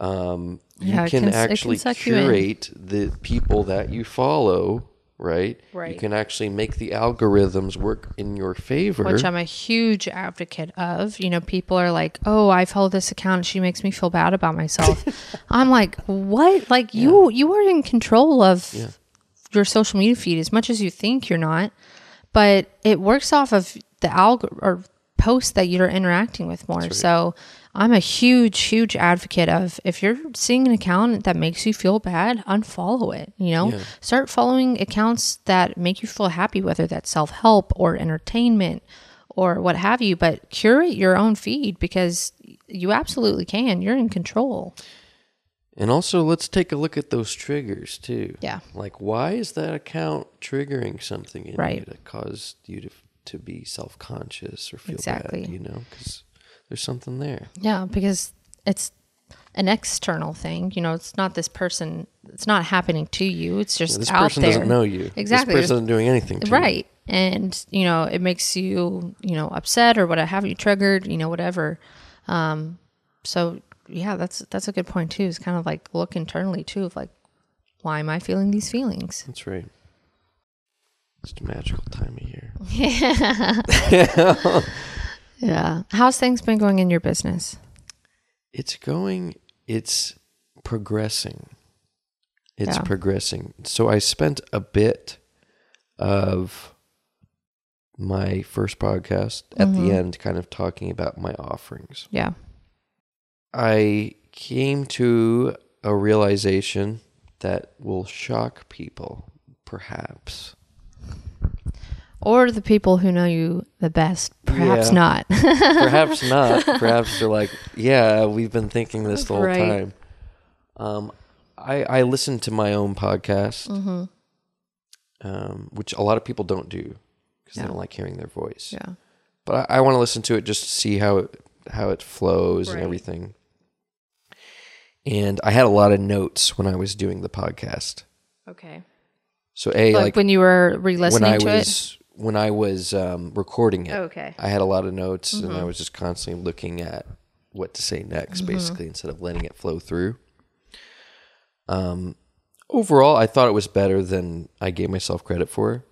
Um, you Yeah, it can can- can actually you in. curate the people that you follow, right? Right. You can actually make the algorithms work in your favor. Which I'm a huge advocate of. You know, people are like, "Oh, I follow this account. She makes me feel bad about myself." I'm like, "What? Like you you are in control of Yeah. your social media feed as much as you think you're not, but it works off of the alg or posts that you're interacting with more. So I'm a huge, huge advocate of if you're seeing an account that makes you feel bad, unfollow it. You know, Yeah. start following accounts that make you feel happy, whether that's self help or entertainment or what have you. But curate your own feed because you absolutely can. You're in control. And also, let's take a look at those triggers too. Yeah. Like, why is that account triggering something in Right. you that caused you to to be self conscious or feel Exactly. bad? You know, because there's something there. Yeah, because it's an external thing. You know, it's not this person. It's not happening to you. It's just This out person there. doesn't know you. Exactly. This person isn't doing anything to you. right and you know it makes you you know upset or what have you triggered you know whatever um so yeah that's that's a good point too it's kind of like look internally too of like why am i feeling these feelings That's right. It's a magical time of year. yeah how's things been going in your business It's going, it's progressing. It's Yeah. progressing. So I spent a bit of my first podcast at the Mhm. end kind of talking about my offerings. yeah I came to a realization that will shock people, perhaps. Or the people who know you the best perhaps Yeah. not perhaps not. Perhaps they're like, yeah, we've been thinking this the whole Right. time. Um, I I listen to my own podcast, mm-hmm. um, which a lot of people don't do because Yeah. they don't like hearing their voice. yeah But I, I want to listen to it just to see how it how it flows and everything. And I had a lot of notes when I was doing the podcast. okay So a like, like, when you were re-listening I to was when I was um, recording it. okay I had a lot of notes and I Mhm. was just constantly looking at what to say next, Mhm. basically, instead of letting it flow through. Um, overall, I thought it was better than I gave myself credit for,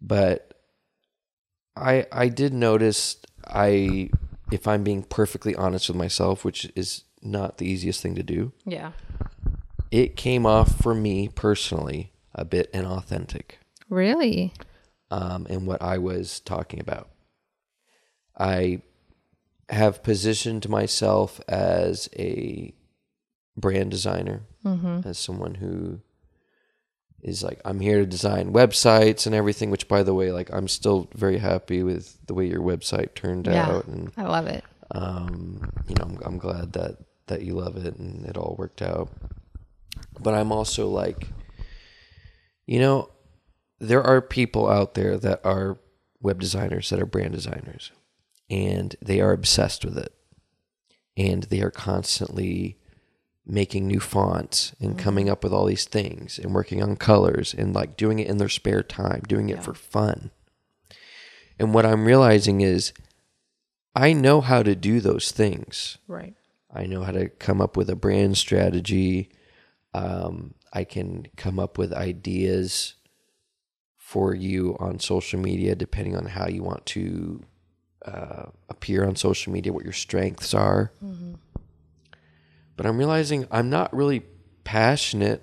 but I I did notice I if I'm being perfectly honest with myself, which is not the easiest thing to do, yeah it came off for me personally a bit inauthentic really um, and what I was talking about. I have positioned myself as a brand designer, mm-hmm. as someone who is like, I'm here to design websites and everything, which, by the way, like, I'm still very happy with the way your website turned Yeah. out. And i love it Um, you know, I'm, I'm glad that that you love it and it all worked out. But I'm also like, you know, there are people out there that are web designers that are brand designers and they are obsessed with it and they are constantly making new fonts and coming up with all these things and working on colors and like doing it in their spare time, doing it for fun. And what I'm realizing is I know how to do those things. Right. I know how to come up with a brand strategy. Um, I can come up with ideas for you on social media, depending on how you want to uh, appear on social media, what your strengths are. But I'm realizing I'm not really passionate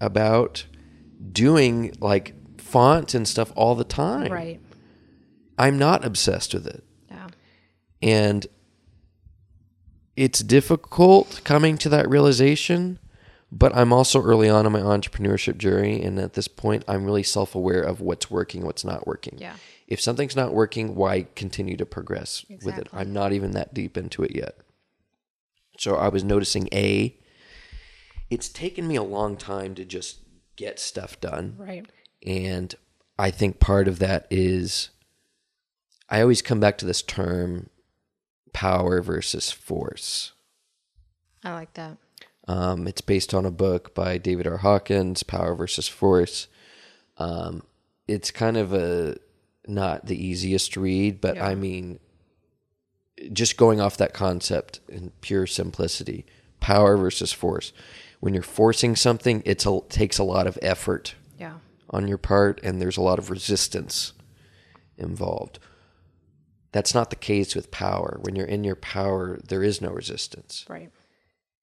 about doing like font and stuff all the time. Right. I'm not obsessed with it. Yeah. And it's difficult coming to that realization, but I'm also early on in my entrepreneurship journey. And at this point, I'm really self aware of what's working, what's not working. Yeah. If something's not working, why continue to progress with it? I'm not even that deep into it yet. So I was noticing A, it's taken me a long time to just get stuff done. Right. And I think part of that is I always come back to this term power versus force. I like that. Um, it's based on a book by David R. Hawkins, Power versus Force. Um, it's kind of a not the easiest read, but Yeah. I mean, just going off that concept in pure simplicity, power versus force. When you're forcing something, it a, takes a lot of effort Yeah. on your part and there's a lot of resistance involved. That's not the case with power. When you're in your power, there is no resistance. Right.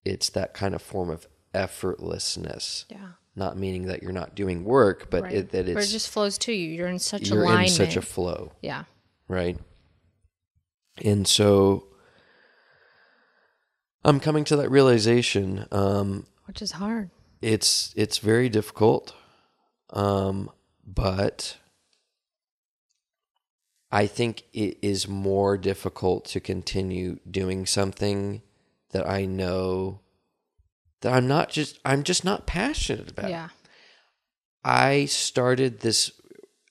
It's that kind of form of effortlessness. Yeah. Not meaning that you're not doing work, but Right. it, that it's it just flows to you. You're in such you're alignment. in such a flow, yeah. right? And so I'm coming to that realization. Um, Which is hard. it's it's very difficult um but i think it is more difficult to continue doing something that i know that i'm not just i'm just not passionate about Yeah. i started this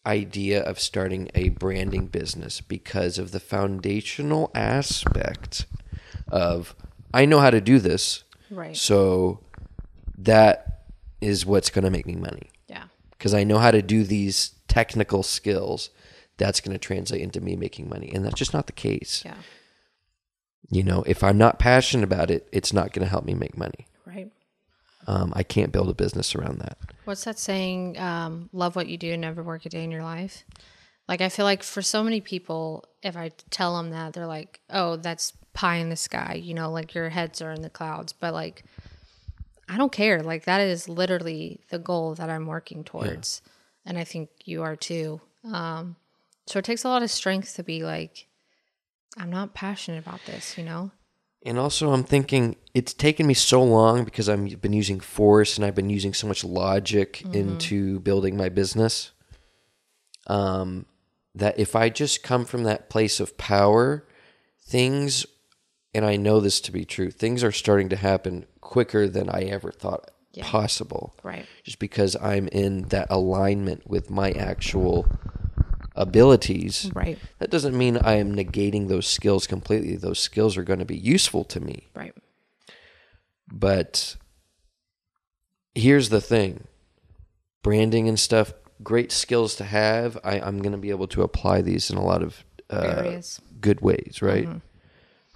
idea of starting a branding business because of the foundational aspect of i know how to do this Right. so that is what's going to make me money Yeah. because I know how to do these technical skills. That's going to translate into me making money. And that's just not the case. Yeah. You know, if I'm not passionate about it, it's not going to help me make money. Right. Um, I can't build a business around that. What's that saying? Um, love what you do, and never work a day in your life. Like I feel like for so many people, if I tell them that, they're like, "Oh, that's pie in the sky," you know, like your heads are in the clouds. But like, I don't care. Like that is literally the goal that I'm working towards, and I think you are too. Um, so it takes a lot of strength to be like, I'm not passionate about this, you know. And also, I'm thinking it's taken me so long because I've been using force and I've been using so much logic into building my business. Um, that if I just come from that place of power, things, and I know this to be true, things are starting to happen quicker than I ever thought possible. Right. Just because I'm in that alignment with my actual abilities. Right. That doesn't mean I am negating those skills completely. Those skills are going to be useful to me. Right. But here's the thing branding and stuff, great skills to have. I, I'm going to be able to apply these in a lot of uh, good ways, right?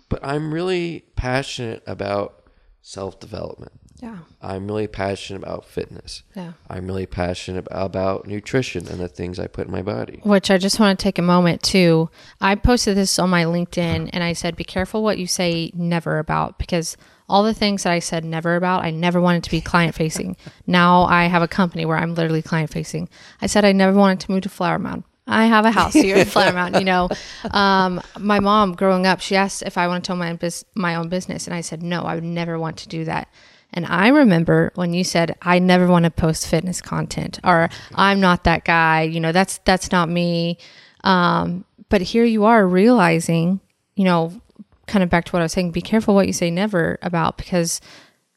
But I'm really passionate about self development. Yeah. I'm really passionate about fitness. Yeah. I'm really passionate about nutrition and the things I put in my body. Which I just want to take a moment to. I posted this on my LinkedIn and I said, be careful what you say never about because all the things that I said never about, I never wanted to be client facing. now I have a company where I'm literally client facing. I said I never wanted to move to Flower Mound. I have a house here in Flower Mound. You know, um, my mom growing up, she asked if I wanted to own my, bus- my own business. And I said, no, I would never want to do that. And I remember when you said I never want to post fitness content or I'm not that guy, you know, that's that's not me. Um, but here you are realizing, you know, kind of back to what I was saying, be careful what you say never about because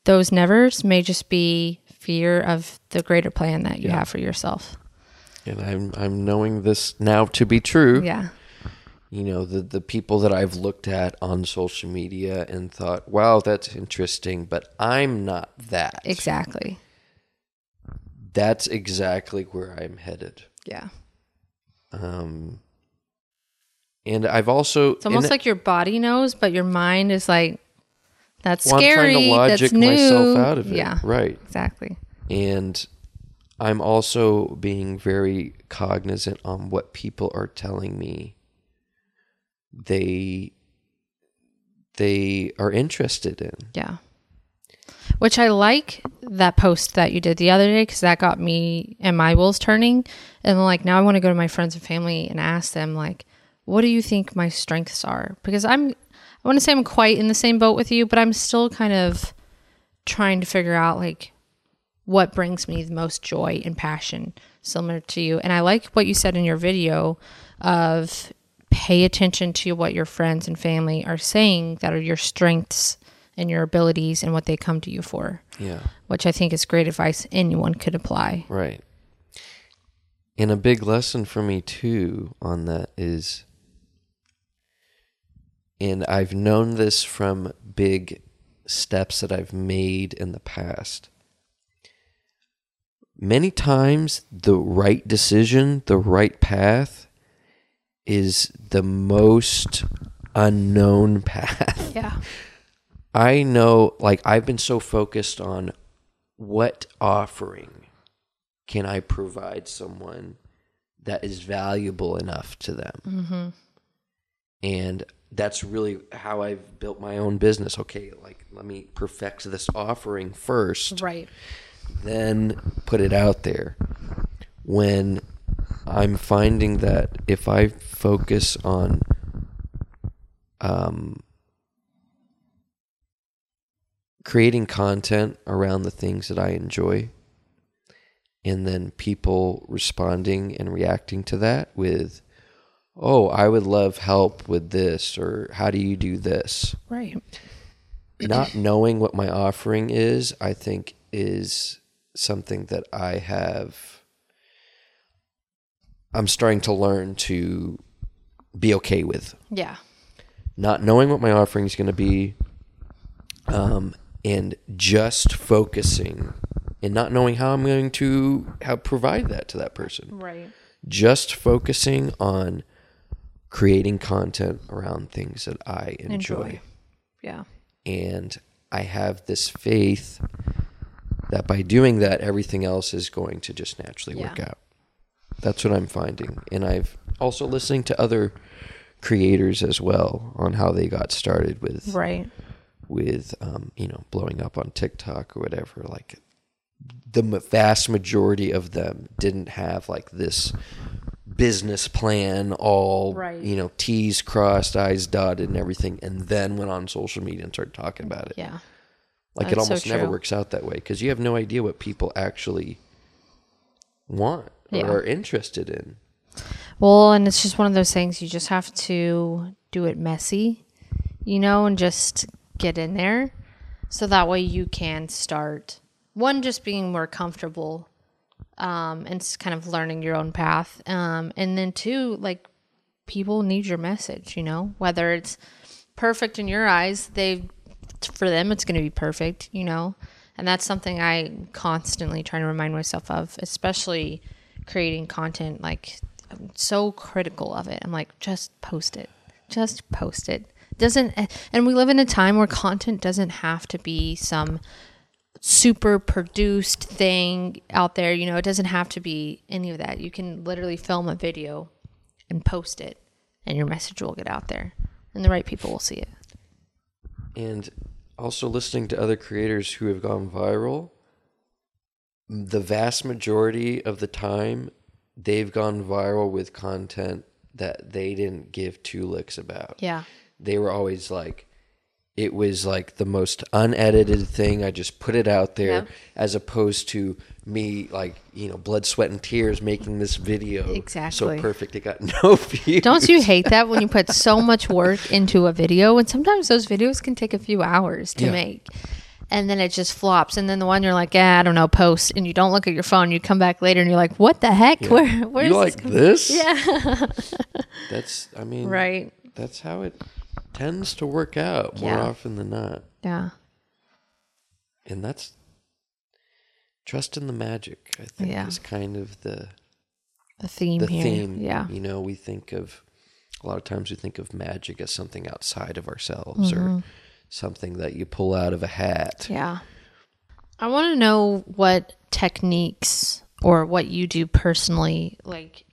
those nevers may just be fear of the greater plan that you Yeah. have for yourself. And I'm I'm knowing this now to be true. Yeah. You know, the the people that I've looked at on social media and thought, "Wow, that's interesting," but I'm not that. Exactly. That's exactly where I'm headed. Yeah. Um and I've also It's almost like your body knows, but your mind is like, that's well, I'm scary. trying to logic that's new. myself out of it. Yeah. Right. Exactly. and I'm also being very cognizant on what people are telling me they they are interested in. Yeah. Which I like that post that you did the other day because that got me and my wheels turning. And like now I want to go to my friends and family and ask them like, what do you think my strengths are? Because I'm, I want to say I'm quite in the same boat with you, but I'm still kind of trying to figure out like what brings me the most joy and passion, similar to you. And I like what you said in your video of pay attention to what your friends and family are saying that are your strengths and your abilities and what they come to you for, Yeah. which I think is great advice anyone could apply. Right. And a big lesson for me too on that is and I've known this from big steps that I've made in the past. Many times the right decision, the right path is the most unknown path. Yeah. I know, like, I've been so focused on what offering can I provide someone that is valuable enough to them. Mm-hmm. And that's really how I've built my own business. Okay, like, let me perfect this offering first, Right. then put it out there. When I'm finding that if I focus on um, creating content around the things that I enjoy, and then people responding and reacting to that with, oh, I would love help with this, or how do you do this? Right. not knowing what my offering is, I think is something that I have I'm starting to learn to be okay with. Yeah. Not knowing what my offering is going to be um and just focusing and not knowing how I'm going to how provide that to that person. Right. Just focusing on creating content around things that I enjoy. Enjoy. Yeah. and I have this faith that by doing that, everything else is going to just naturally work out. That's what I'm finding, and I've also listening to other creators as well on how they got started with Right. with um, you know blowing up on TikTok or whatever. Like the vast majority of them didn't have like this business plan all Right. you know t's crossed i's dotted and everything and then went on social media and started talking about it Yeah. like it That's so almost never works out that way because you have no idea what people actually want Yeah. are interested in Well, and it's just one of those things you just have to do it messy, you know, and just get in there. So that way you can start one just being more comfortable um and kind of learning your own path. Um and then two, like people need your message, you know, whether it's perfect in your eyes, they for them it's going to be perfect, you know. And that's something I constantly trying to remind myself of, especially creating content like I'm so critical of it. I'm like just post it. Just post it. Doesn't and we live in a time where content doesn't have to be some super produced thing out there, you know, it doesn't have to be any of that. You can literally film a video and post it and your message will get out there and the right people will see it. and also listening to other creators who have gone viral the vast majority of the time they've gone viral with content that they didn't give two licks about Yeah. they were always like it was like the most unedited thing. I just put it out there Yeah. as opposed to me like, you know, blood, sweat and tears making this video Exactly. so perfect it got no views. Don't you hate that when you put so much work into a video and sometimes those videos can take a few hours to Yeah. make. And then it just flops. And then the one you're like, yeah, I don't know, post. And you don't look at your phone. You come back later and you're like, what the heck? Where, where you like this? this? Yeah. That's I mean right. that's how it tends to work out more Yeah. often than not. Yeah. And that's trust in the magic, I think Yeah. is kind of the The theme the here. theme. Yeah. You know, we think of a lot of times we think of magic as something outside of ourselves or mm-hmm. Something that you pull out of a hat. Yeah. I want to know what techniques or what you do personally, like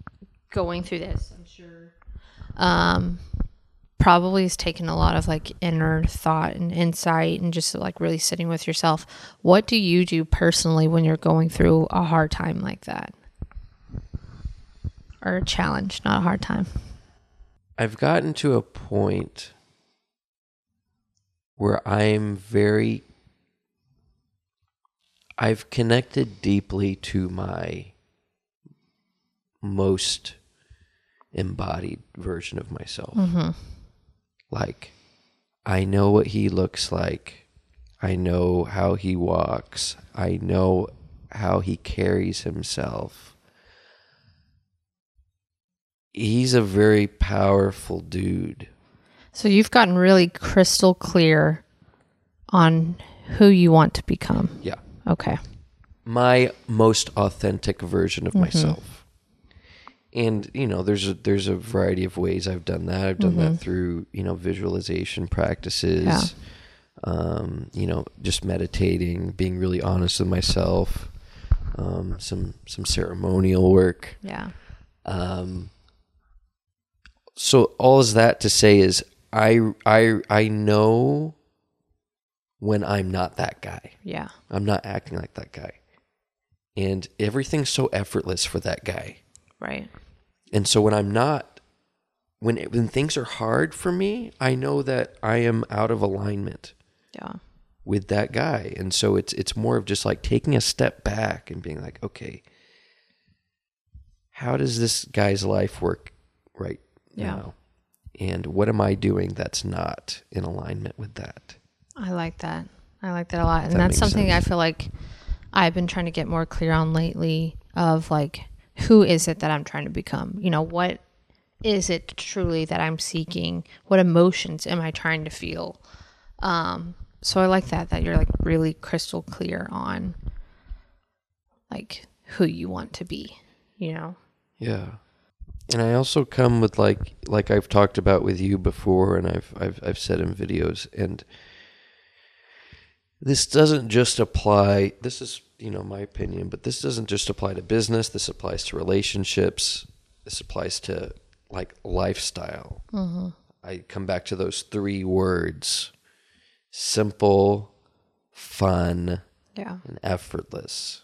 going through this. I'm sure um, probably has taken a lot of like inner thought and insight and just like really sitting with yourself. What do you do personally when you're going through a hard time like that? Or a challenge, not a hard time. I've gotten to a point where I'm very I've connected deeply to my most embodied version of myself. Mm-hmm. Like I know what he looks like. I know how he walks. I know how he carries himself. He's a very powerful dude. So you've gotten really crystal clear on who you want to become. Yeah. Okay. my most authentic version of myself. And you know, there's a there's a variety of ways I've done that. I've done that through you know visualization practices, Yeah. um, you know, just meditating, being really honest with myself, um, some some ceremonial work. Yeah. Um, so all is that to say is I I I know when I'm not that guy. Yeah. I'm not acting like that guy. And everything's so effortless for that guy. Right. And so when I'm not when when things are hard for me, I know that I am out of alignment Yeah. with that guy. And so it's it's more of just like taking a step back and being like, okay, how does this guy's life work right Yeah. now? And what am I doing that's not in alignment with that? I like that. I like that a lot. And That that's something sense. I feel like I've been trying to get more clear on lately of like who is it that I'm trying to become? You know, what is it truly that I'm seeking? What emotions am I trying to feel? Um so I like that that you're like really crystal clear on like who you want to be, you know. Yeah. And I also come with like like I've talked about with you before and I've I've I've said in videos and this doesn't just apply this is, you know, my opinion, but this doesn't just apply to business, this applies to relationships, this applies to like lifestyle. Mm-hmm. I come back to those three words. Simple, fun, Yeah. and effortless.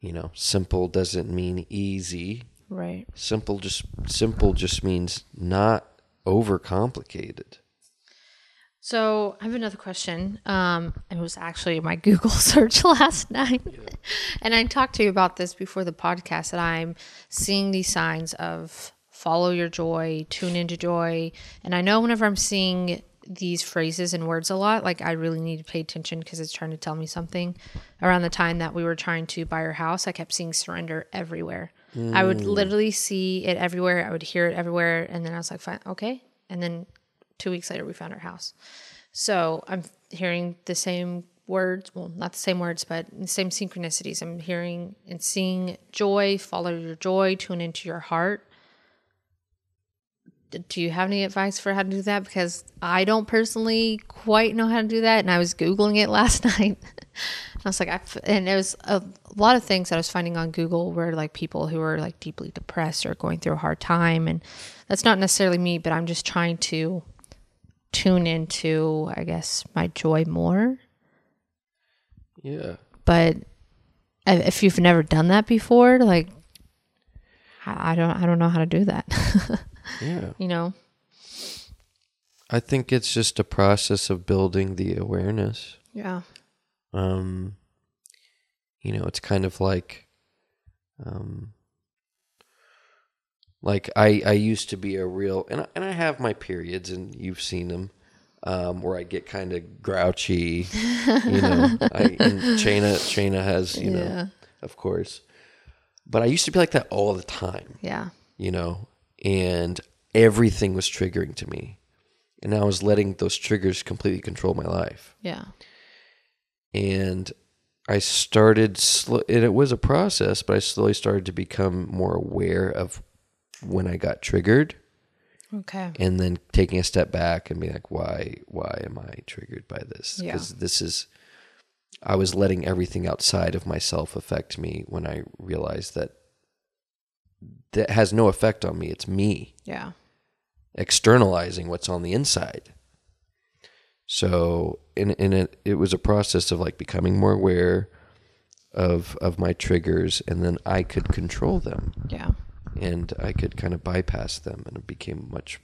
You know, simple doesn't mean easy. Right. Simple just simple just means not overcomplicated. So I have another question. Um, it was actually my Google search last night, and I talked to you about this before the podcast. That I'm seeing these signs of follow your joy, tune into joy, and I know whenever I'm seeing these phrases and words a lot, like I really need to pay attention because it's trying to tell me something. Around the time that we were trying to buy our house, I kept seeing surrender everywhere. I would mm. literally see it everywhere. I would hear it everywhere, and then I was like, "Fine, okay." And then two weeks later we found our house. So i'm hearing the same words well not the same words but the same synchronicities. I'm hearing and seeing joy follow your joy tune into your heart. Do you have any advice for how to do that? Because i don't personally quite know how to do that. And i was googling it last night i was like I f- and it was a lot of things that i was finding on google were like people who are like deeply depressed or going through a hard time and that's not necessarily me but i'm just trying to tune into i guess my joy more Yeah. but if you've never done that before like i I don't i don't know how to do that Yeah. you know I think it's just a process of building the awareness. Yeah. Um, you know, it's kind of like, um, like I I used to be a real and I, and I have my periods and you've seen them. Um, where I get kind of grouchy, you know. I, and Shayna, Shayna has, you Yeah. know, of course. But I used to be like that all the time Yeah. you know, and everything was triggering to me. And I was letting those triggers completely control my life. Yeah. And I started, sl- and it was a process, but I slowly started to become more aware of when I got triggered Okay. and then taking a step back and be like, why, why am I triggered by this? Yeah. Because this is, I was letting everything outside of myself affect me when I realized that that has no effect on me. It's me. Yeah. externalizing what's on the inside. So, in in it, it was a process of like becoming more aware of of my triggers, and then I could control them, Yeah. and I could kind of bypass them, and it became much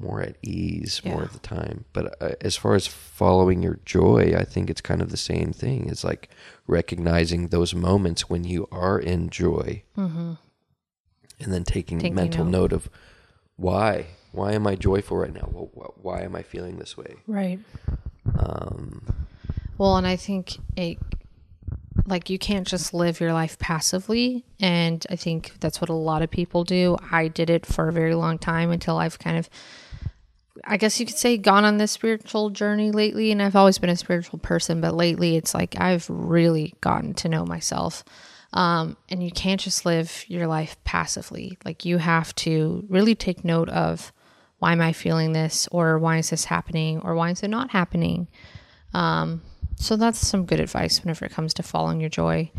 more at ease more of the time. But uh, as far as following your joy, I think it's kind of the same thing. It's like recognizing those moments when you are in joy, Mm-hmm. and then taking, Taking mental note. note of why why am i joyful right now wh- why am i feeling this way Right. Um Well, and I think it, like, you can't just live your life passively. And I think that's what a lot of people do. I did it for a very long time until I've kind of, I guess you could say, gone on this spiritual journey lately. And I've always been a spiritual person, but lately it's like I've really gotten to know myself. Um, and you can't just live your life passively. Like, you have to really take note of why am I feeling this, or why is this happening, or why is it not happening. Um, so that's some good advice whenever it comes to following your joy.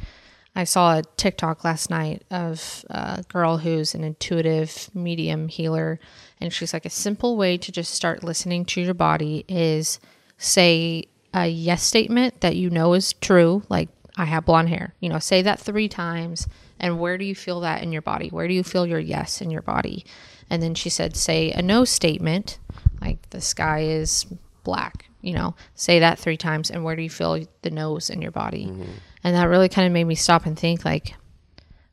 I saw a TikTok last night of a girl who's an intuitive medium healer, and she's like, a simple way to just start listening to your body is say a yes statement that you know is true, like, I have blonde hair. You know, say that three times, and where do you feel that in your body? Where do you feel your yes in your body? And then she said, say a no statement, like, the sky is black you know say that three times and where do you feel the nose in your body? Mm-hmm. And that really kind of made me stop and think like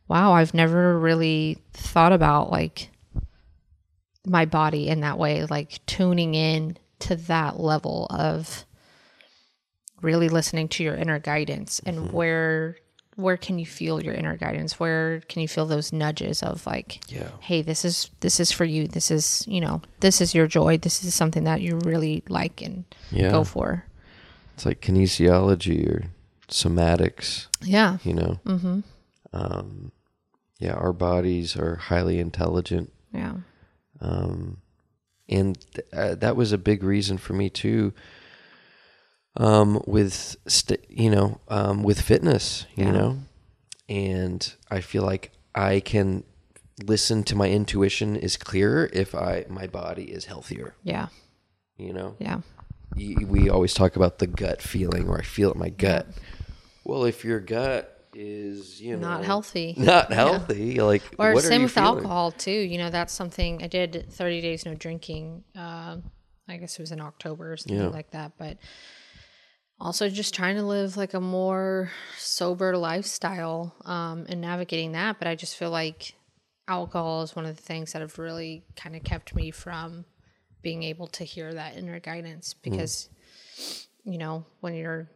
wow i've never really thought about like my body in that way like tuning in to that level of really listening to your inner guidance and mm-hmm. where where can you feel your inner guidance? Where can you feel those nudges of like yeah. hey this is this is for you. This is you know this is your joy. This is something that you really like and yeah. go for. It's like kinesiology or somatics yeah. you know? Mm-hmm. Um yeah our bodies are highly intelligent. Yeah. Um and th- uh, that was a big reason for me too um with st- you know um with fitness you Yeah. know? And i feel like i can listen to my intuition is clearer if i my body is healthier. Yeah. You know? Yeah. We always talk about the gut feeling or i feel it in my gut. Well if your gut is you know not healthy. not healthy like or what are same with feeling? alcohol too. You know that's something i did 30 days no drinking uh, i guess it was in october or something Yeah. like that but also just trying to live like a more sober lifestyle um, and navigating that but i just feel like alcohol is one of the things that have really kind of kept me from being able to hear that inner guidance because you know when you're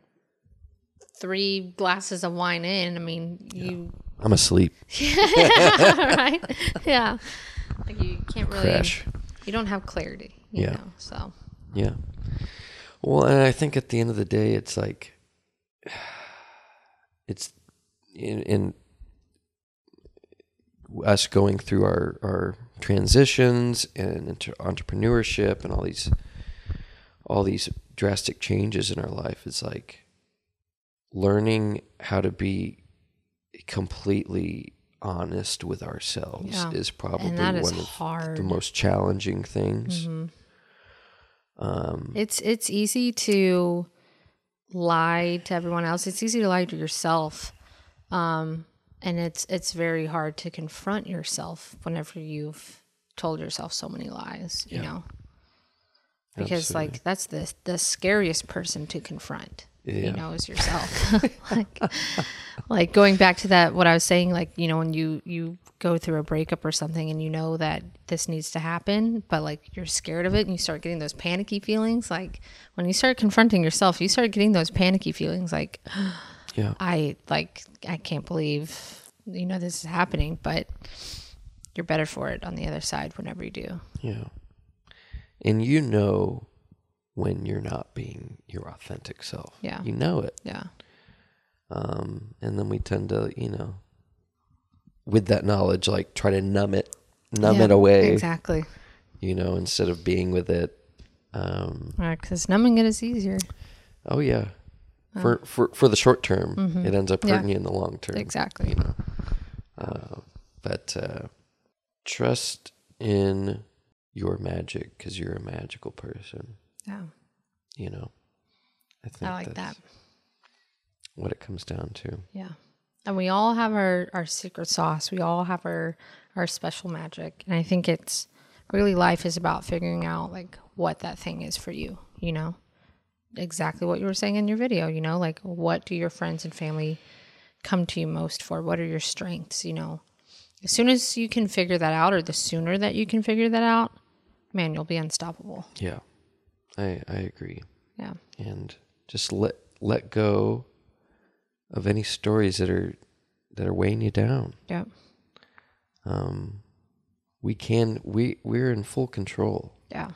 three glasses of wine in i mean you i'm asleep right? Yeah. Like you can't really crash you don't have clarity, you Yeah. know. So Yeah. Well, and I think at the end of the day, it's like, it's in, in us going through our, our transitions and into entrepreneurship and all these, all these drastic changes in our life. It's like learning how to be completely honest with ourselves Yeah. is probably is one of hard. the most challenging things. Mhm. Um, It's it's easy to lie to everyone else. It's easy to lie to yourself. Um and it's it's very hard to confront yourself whenever you've told yourself so many lies, you Yeah. know. because Absolutely. like that's the the scariest person to confront. Yeah. You know, is yourself. like like going back to that what I was saying like, you know, when you you go through a breakup or something and you know that this needs to happen, but like you're scared of it and you start getting those panicky feelings like when you start confronting yourself, you start getting those panicky feelings like Yeah. I like I can't believe you know this is happening, but you're better for it on the other side whenever you do. Yeah. And you know when you're not being your authentic self. Yeah. You know it. Yeah. Um, and then we tend to, you know, with that knowledge, like try to numb it, numb Yeah, it away, Exactly. you know, instead of being with it. Um, Because numbing it is easier. oh yeah. For, for, for the short term, it ends up Mm-hmm. Yeah. hurting you in the long term. Exactly. You know, uh, but, uh, trust in your magic because you're a magical person, Yeah. you know, I think I like that. what it comes down to. Yeah. And we all have our, our secret sauce. We all have our, our special magic. And I think it's really life is about figuring out like what that thing is for you, you know? Exactly what you were saying in your video, you know, like what do your friends and family come to you most for? What are your strengths, you know? As soon as you can figure that out or the sooner that you can figure that out, man, you'll be unstoppable. Yeah, I, I agree. Yeah. and just let let go of any stories that are that are weighing you down. Yeah. Um, we can we we're in full control. Yeah.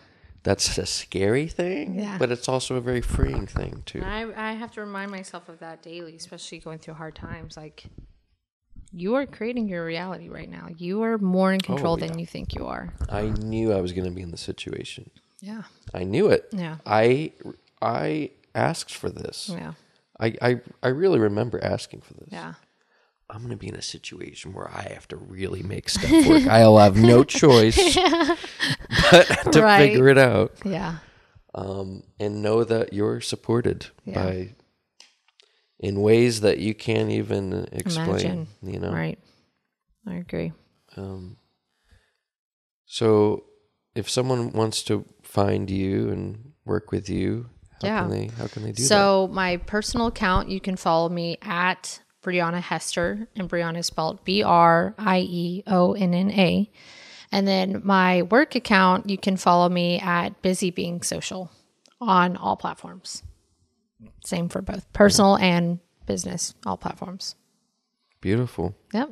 That's a scary thing, Yeah. but it's also a very freeing thing too. I, I have to remind myself of that daily, especially going through hard times. Like, you are creating your reality right now. You are more in control than yeah. you think you are. I knew I was going to be in the situation. Yeah. I knew it. Yeah. I I asked for this. Yeah. I, I I really remember asking for this. Yeah. I'm going to be in a situation where I have to really make stuff work. I'll have no choice but to Right. figure it out. Yeah. um, and know that you're supported Yeah. by in ways that you can't even explain. Imagine. You know, Right. I agree. um, so if someone wants to find you and work with you, how Yeah. can they? How can they do that? So, my personal account, you can follow me at Brieonna Hester, and Brieonna is spelled B R I E O N N A. And then my work account, you can follow me at Busy Being Social on all platforms. Same for both personal and business, all platforms. Beautiful. Yep.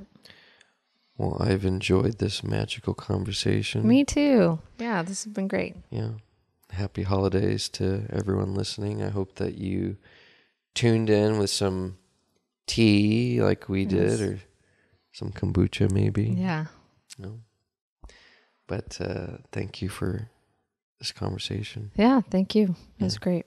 Well, I've enjoyed this magical conversation. Me too. Yeah, this has been great. Yeah. Happy holidays to everyone listening. I hope that you tuned in with some tea like we did or some kombucha maybe. Yeah. No. But uh, thank you for this conversation. Yeah. Thank you. It was great.